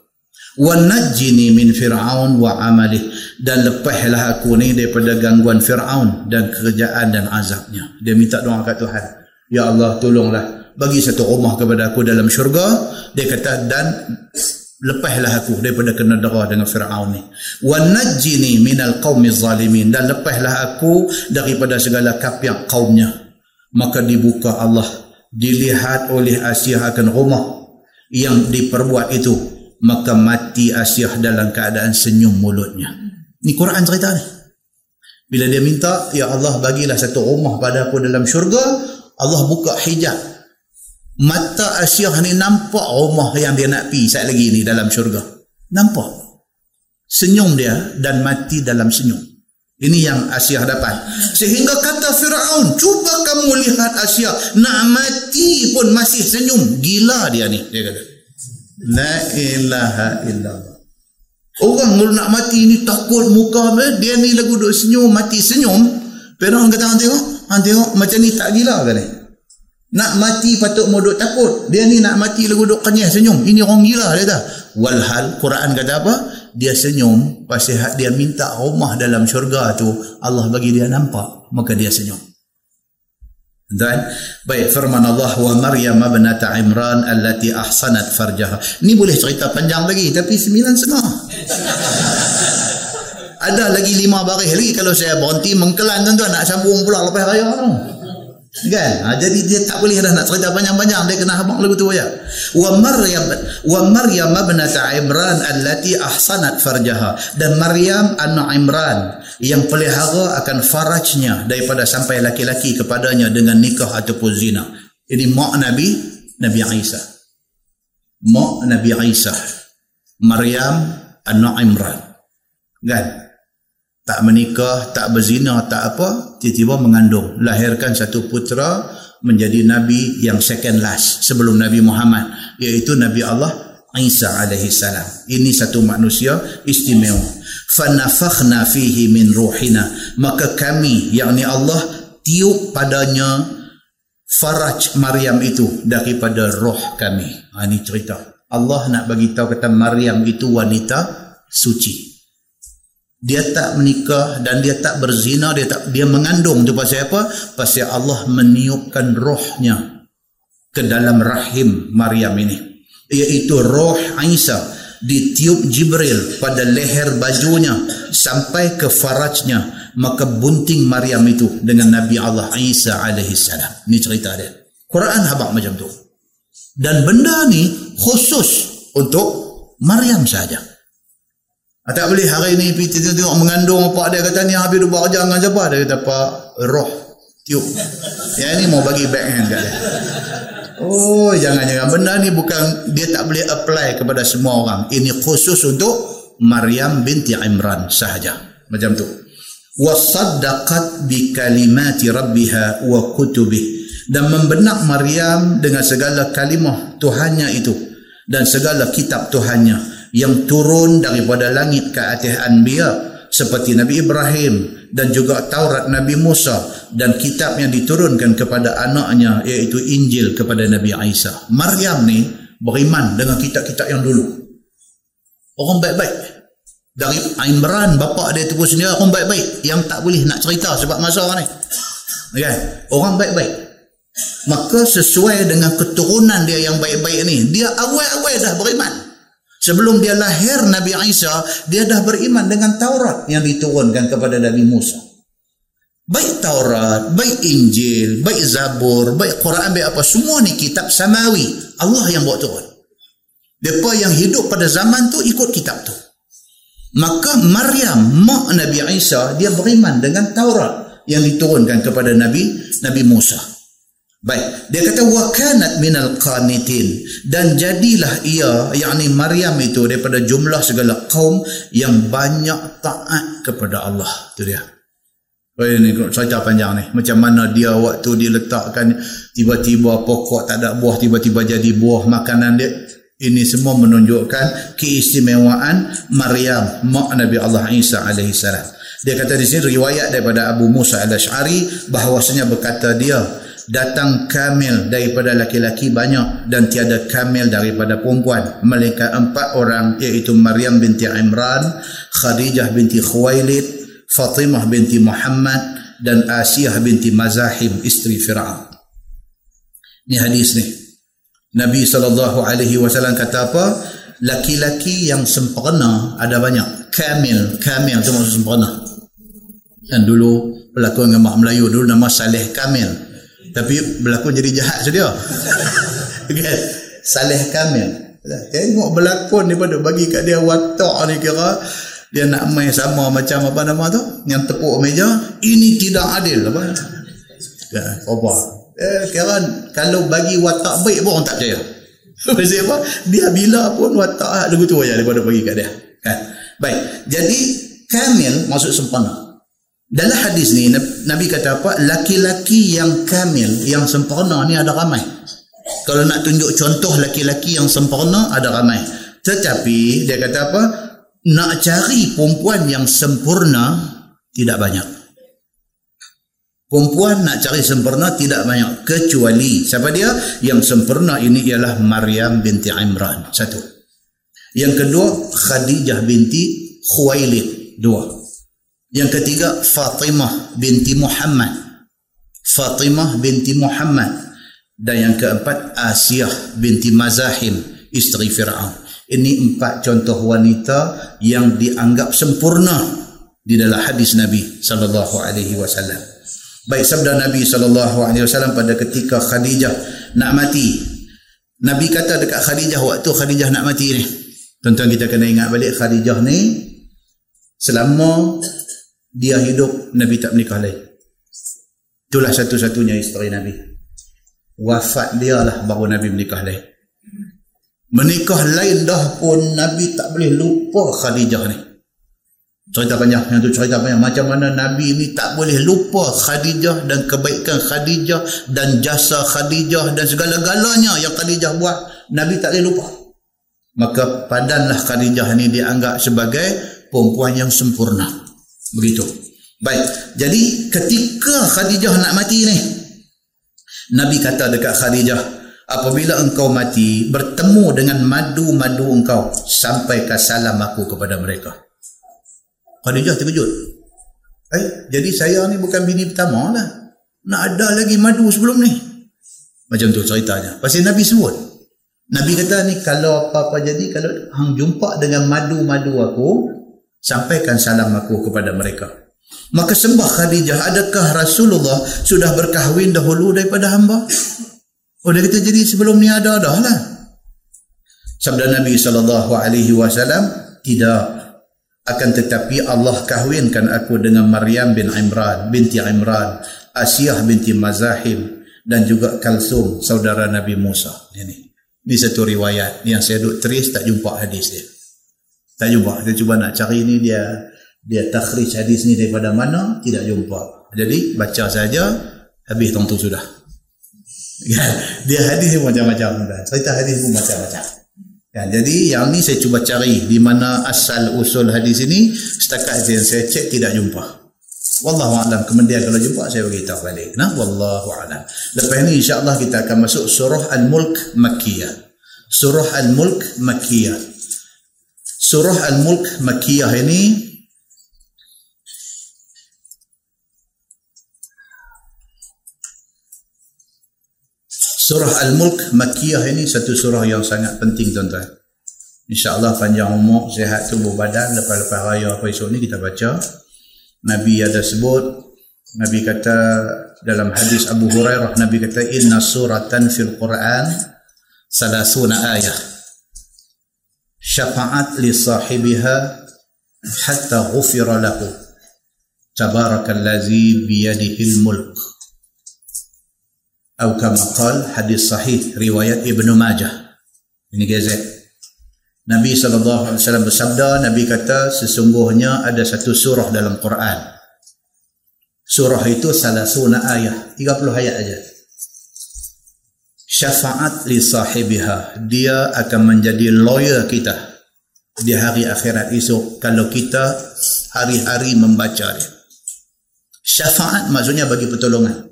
A: Wa najjini min fir'aun wa amalih dan lepaslah aku ni daripada gangguan Fir'aun dan kerjaan dan azabnya. Dia minta doa kat Tuhan. Ya Allah tolonglah bagi satu rumah kepada aku dalam syurga. Dia kata dan lepaslah aku daripada kena dera dengan Firaun ni. Wa najjini minal qaumiz zalimin. Dan lepaslah aku daripada segala kapiak kaumnya. Maka dibuka Allah dilihat oleh Asia akan rumah yang diperbuat itu maka mati Asia dalam keadaan senyum mulutnya ni Quran cerita ni bila dia minta ya Allah bagilah satu rumah pada aku dalam syurga Allah buka hijab mata Asyah ni nampak rumah yang dia nak pi saat lagi ni dalam syurga. Nampak. Senyum dia dan mati dalam senyum. Ini yang Asyah dapat. Sehingga kata Fir'aun, cuba kamu lihat Asyah, nak mati pun masih senyum. Gila dia ni, dia kata. La ilaha illallah. Orang kalau nak mati ni takut muka dia ni lagu duk senyum, mati senyum. Fir'aun kata, hang tengok, hang tengok macam ni tak gila ke ni? Nak mati patut modok takut. Dia ni nak mati lagu duk kenyah senyum. Ini orang gila dia tak? Walhal Quran kata apa? Dia senyum pasal dia minta rumah dalam syurga tu Allah bagi dia nampak maka dia senyum. Dan baik firman Allah wa Maryam ibnata Imran allati ahsanat farjaha. Ni boleh cerita panjang lagi tapi sembilan setengah. Ada lagi lima baris lagi kalau saya berhenti mengkelan tuan-tuan nak sambung pula lepas raya tu. Kan? Ha, jadi dia tak boleh dah nak cerita panjang-panjang dia kena habaq lagu tu ya. Wa Maryam wa Maryam ibnata Imran allati ahsanat farjaha dan Maryam anak Imran yang pelihara akan farajnya daripada sampai laki-laki kepadanya dengan nikah ataupun zina. Ini mak Nabi Nabi Isa. Mak Nabi Isa. Maryam anak Imran. Kan? tak menikah, tak berzina, tak apa, tiba-tiba mengandung, lahirkan satu putera menjadi nabi yang second last sebelum Nabi Muhammad, iaitu Nabi Allah Isa alaihi salam. Ini satu manusia istimewa. Fanafakhna fihi min ruhina. Maka kami, yakni Allah, tiup padanya faraj Maryam itu daripada roh kami. Ha, ini cerita. Allah nak bagi tahu kata Maryam itu wanita suci. Dia tak menikah dan dia tak berzina, dia tak dia mengandung. Tu pasal apa? Pasal Allah meniupkan rohnya ke dalam rahim Maryam ini. Iaitu roh Isa ditiup Jibril pada leher bajunya sampai ke farajnya. Maka bunting Maryam itu dengan Nabi Allah Isa alaihi salam. Ni cerita dia. Quran habaq macam tu. Dan benda ni khusus untuk Maryam saja ah, tak boleh. Hari ni pergi tengok mengandung apa dia kata ni habis dua jangan siapa? Dia kata apa roh tiup. Yang ni mau bagi backhand kat dia. Oh, jangan-jangan. Benda ni bukan dia tak boleh apply kepada semua orang. Ini khusus untuk Maryam binti Imran sahaja. Macam tu. Wasaddaqat bi kalimati rabbiha wa kutubih. Dan membenak Maryam dengan segala kalimah Tuhannya itu dan segala kitab Tuhannya yang turun daripada langit ke atas anbiya seperti Nabi Ibrahim dan juga Taurat Nabi Musa dan kitab yang diturunkan kepada anaknya iaitu Injil kepada Nabi Isa. Maryam ni beriman dengan kitab-kitab yang dulu. Orang baik-baik. Dari Imran bapa dia tu pun sendiri orang baik-baik yang tak boleh nak cerita sebab masa ni. Okay. Orang baik-baik. Maka sesuai dengan keturunan dia yang baik-baik ni, dia awal-awal dah beriman. Sebelum dia lahir Nabi Isa, dia dah beriman dengan Taurat yang diturunkan kepada Nabi Musa. Baik Taurat, baik Injil, baik Zabur, baik Quran, baik apa, semua ni kitab samawi. Allah yang buat turun. Mereka yang hidup pada zaman tu ikut kitab tu. Maka Maryam, mak Nabi Isa, dia beriman dengan Taurat yang diturunkan kepada Nabi Nabi Musa. Baik, dia kata wa kanat minal qanitin dan jadilah ia yakni Maryam itu daripada jumlah segala kaum yang banyak taat kepada Allah. Tu dia. Oh ini cerita panjang ni. Macam mana dia waktu dia letakkan tiba-tiba pokok tak ada buah tiba-tiba jadi buah makanan dia. Ini semua menunjukkan keistimewaan Maryam mak Nabi Allah Isa alaihi salam. Dia kata di sini riwayat daripada Abu Musa al-Ash'ari bahawasanya berkata dia datang kamil daripada laki-laki banyak dan tiada kamil daripada perempuan. Mereka empat orang iaitu Maryam binti Imran Khadijah binti Khuwailid Fatimah binti Muhammad dan Asiyah binti Mazahim isteri Fir'aun. Ni hadis ni. Nabi SAW kata apa? Laki-laki yang sempurna ada banyak. Kamil kamil itu maksud sempurna. Dan dulu pelakon dengan mak Melayu dulu nama Saleh Kamil tapi berlakon jadi jahat saja kan saleh kamil tengok berlakon daripada bagi kat dia watak ni kira dia nak main sama macam apa nama tu yang tepuk meja ini tidak adil apa ya, apa eh, kira kalau bagi watak baik pun orang tak percaya Sebab apa? Dia bila pun watak lagu tu aja daripada bagi kat dia. Kan? Baik. Jadi kamil maksud sempurna. Dalam hadis ni Nabi kata apa? Laki-laki yang kamil, yang sempurna ni ada ramai. Kalau nak tunjuk contoh laki-laki yang sempurna ada ramai. Tetapi dia kata apa? Nak cari perempuan yang sempurna tidak banyak. Perempuan nak cari sempurna tidak banyak kecuali siapa dia? Yang sempurna ini ialah Maryam binti Imran. Satu. Yang kedua Khadijah binti Khuwailid. Dua. Yang ketiga Fatimah binti Muhammad. Fatimah binti Muhammad. Dan yang keempat Asiyah binti Mazahim isteri Firaun. Ini empat contoh wanita yang dianggap sempurna di dalam hadis Nabi sallallahu alaihi wasallam. Baik sabda Nabi sallallahu alaihi wasallam pada ketika Khadijah nak mati. Nabi kata dekat Khadijah waktu Khadijah nak mati ni. Tuan-tuan kita kena ingat balik Khadijah ni selama dia hidup Nabi tak menikah lain itulah satu-satunya isteri Nabi. Wafat dia lah baru Nabi menikah lain menikah lain dah pun Nabi tak boleh lupa Khadijah ni. Cerita panjang yang tu cerita panjang. Macam mana Nabi ni tak boleh lupa Khadijah dan kebaikan Khadijah dan jasa Khadijah dan segala-galanya yang Khadijah buat. Nabi tak boleh lupa. Maka padanlah Khadijah ni dianggap sebagai perempuan yang sempurna begitu. Baik. Jadi ketika Khadijah nak mati ni Nabi kata dekat Khadijah apabila engkau mati bertemu dengan madu-madu engkau sampaikan salam aku kepada mereka. Khadijah terkejut. Eh jadi saya ni bukan bini pertama lah. Nak ada lagi madu sebelum ni. Macam tu ceritanya. Pasal Nabi sebut. Nabi kata ni kalau apa-apa jadi kalau hang jumpa dengan madu-madu aku sampaikan salam aku kepada mereka. Maka sembah Khadijah adakah Rasulullah sudah berkahwin dahulu daripada hamba? Oh dia kata jadi sebelum ni ada dah lah. Sabda Nabi wasallam tidak akan tetapi Allah kahwinkan aku dengan Maryam bin Imran binti Imran, Asiyah binti Mazahim dan juga Kalsum saudara Nabi Musa. Ini. Ini satu riwayat yang saya duduk teris tak jumpa hadis dia. Tak jumpa. Saya cuba nak cari ni dia dia takhrij hadis ni daripada mana tidak jumpa. Jadi baca saja habis tentu sudah. Dia hadis pun macam-macam. Cerita hadis pun macam-macam. Ya, jadi yang ni saya cuba cari di mana asal usul hadis ini setakat yang saya cek tidak jumpa. Wallahu a'lam. Kemudian kalau jumpa saya beritahu balik. Nah, wallahu a'lam. Lepas ini insya-Allah kita akan masuk surah Al-Mulk Makkiyah. Surah Al-Mulk Makkiyah. Surah Al-Mulk Makkiyah ini Surah Al-Mulk Makkiyah ini satu surah yang sangat penting tuan-tuan. InsyaAllah panjang umur, sehat tubuh badan, lepas-lepas raya apa esok ni kita baca. Nabi ada sebut Nabi kata dalam hadis Abu Hurairah Nabi kata inna suratan fil Quran salasuna ayah syafa'at li sahibiha hatta ghufira lahu tabarakallazi biyadihi al-mulk atau kama qal hadis sahih riwayat Ibnu Majah ini gazet Nabi SAW bersabda, Nabi kata sesungguhnya ada satu surah dalam Quran. Surah itu salah sunnah ayat, 30 ayat aja. Syafaat li sahibiha, dia akan menjadi lawyer kita di hari akhirat esok kalau kita hari-hari membaca dia. Syafaat maksudnya bagi pertolongan.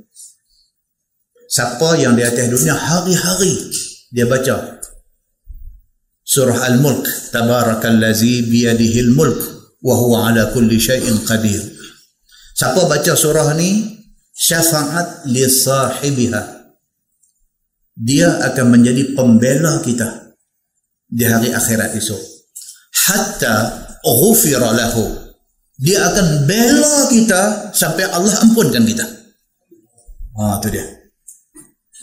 A: Siapa yang di atas dunia hari-hari dia baca surah al-mulk tabarakallazi biyadihi al-mulk wa huwa ala kulli syai'in qadir siapa baca surah ni syafaat li sahibiha dia akan menjadi pembela kita di hari akhirat esok hatta ghufira lahu dia akan bela kita sampai Allah ampunkan kita ha tu dia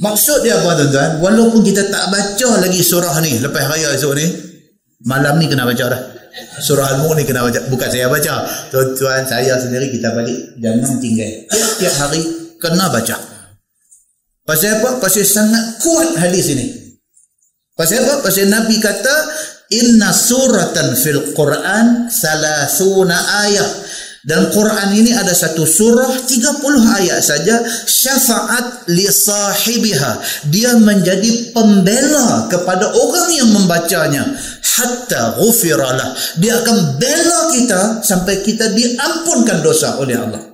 A: Maksud dia apa tuan-tuan? Walaupun kita tak baca lagi surah ni lepas raya esok ni, malam ni kena baca dah. Surah Al-Mulk ni kena baca. Bukan saya baca. Tuan-tuan, saya sendiri kita balik. Jangan tinggal. Tiap-tiap hari kena baca. Pasal apa? Pasal sangat kuat hadis ini. Pasal apa? Pasal Nabi kata, Inna suratan fil Quran salasuna ayat. Dan Quran ini ada satu surah 30 ayat saja syafaat li sahibiha. Dia menjadi pembela kepada orang yang membacanya hatta ghufiralah. Dia akan bela kita sampai kita diampunkan dosa oleh Allah.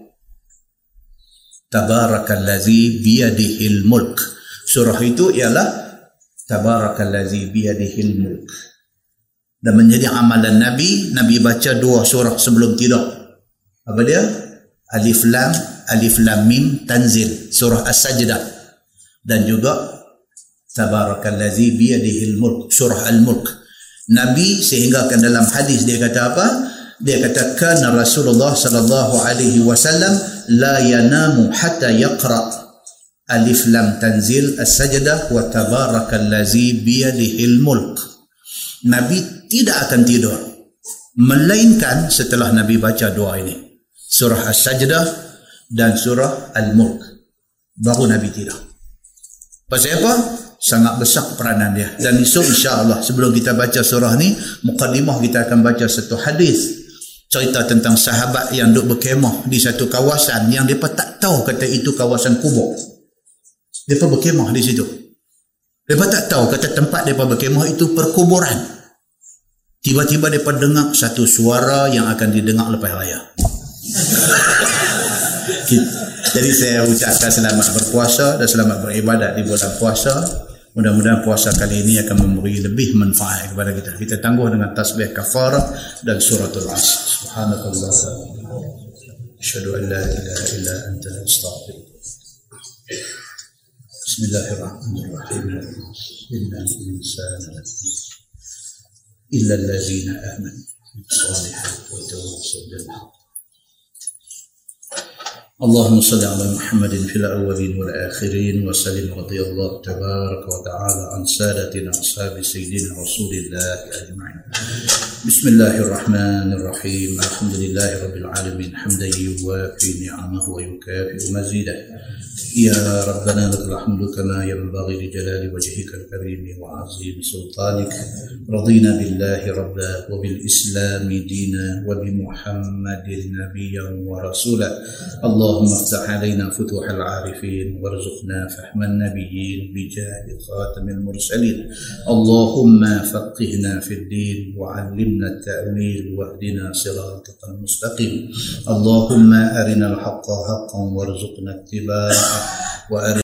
A: Tabarakallazi biyadihil mulk. Surah itu ialah Tabarakallazi biyadihil mulk. Dan menjadi amalan Nabi, Nabi baca dua surah sebelum tidur. Apa dia? Alif lam alif lam mim tanzil. Surah as-sajdah. Dan juga tabarakallazi bi yadihi al-mulk surah al-mulk. Nabi sehingga kan dalam hadis dia kata apa dia kata kana rasulullah sallallahu alaihi wasallam la yanamu hatta yaqra alif lam tanzil as-sajdah wa tabarakallazi bi yadihi al-mulk nabi tidak akan tidur melainkan setelah nabi baca doa ini surah As-Sajdah dan surah Al-Mulk. Baru Nabi tidur. Pasal apa? Sangat besar peranan dia. Dan esok insya-Allah sebelum kita baca surah ni, mukadimah kita akan baca satu hadis cerita tentang sahabat yang duduk berkemah di satu kawasan yang depa tak tahu kata itu kawasan kubur. Depa berkemah di situ. Depa tak tahu kata tempat depa berkemah itu perkuburan. tiba-tiba dia dengar satu suara yang akan didengar lepas raya jadi saya ucapkan selamat berpuasa dan selamat beribadat di bulan puasa mudah-mudahan puasa kali ini akan memberi lebih manfaat kepada kita kita tangguh dengan tasbih kafarah dan suratul asr subhanakallah asyhadu an la ilaha illa anta astaghfiruka Bismillahirrahmanirrahim. Inna insana إلا الذين آمنوا بالصالحات وتواصوا بالحق اللهم صل على محمد في الأولين والآخرين وسلم رضي الله تبارك وتعالى عن سادتنا أصحاب سيدنا رسول الله أجمعين. بسم الله الرحمن الرحيم. الحمد لله رب العالمين. حمدا يوافي نعمه ويكافئ مزيده. يا ربنا لك الحمد كما ينبغي لجلال وجهك الكريم وعظيم سلطانك. رضينا بالله ربا وبالإسلام دينا وبمحمد نبيا ورسولا. اللهم افتح علينا فتوح العارفين وارزقنا فهم النبيين بجاه خاتم المرسلين. اللهم فقهنا في الدين وعلمنا التأويل واهدنا صراطك المستقيم. اللهم أرنا الحق حقا وارزقنا اتباعه وأرنا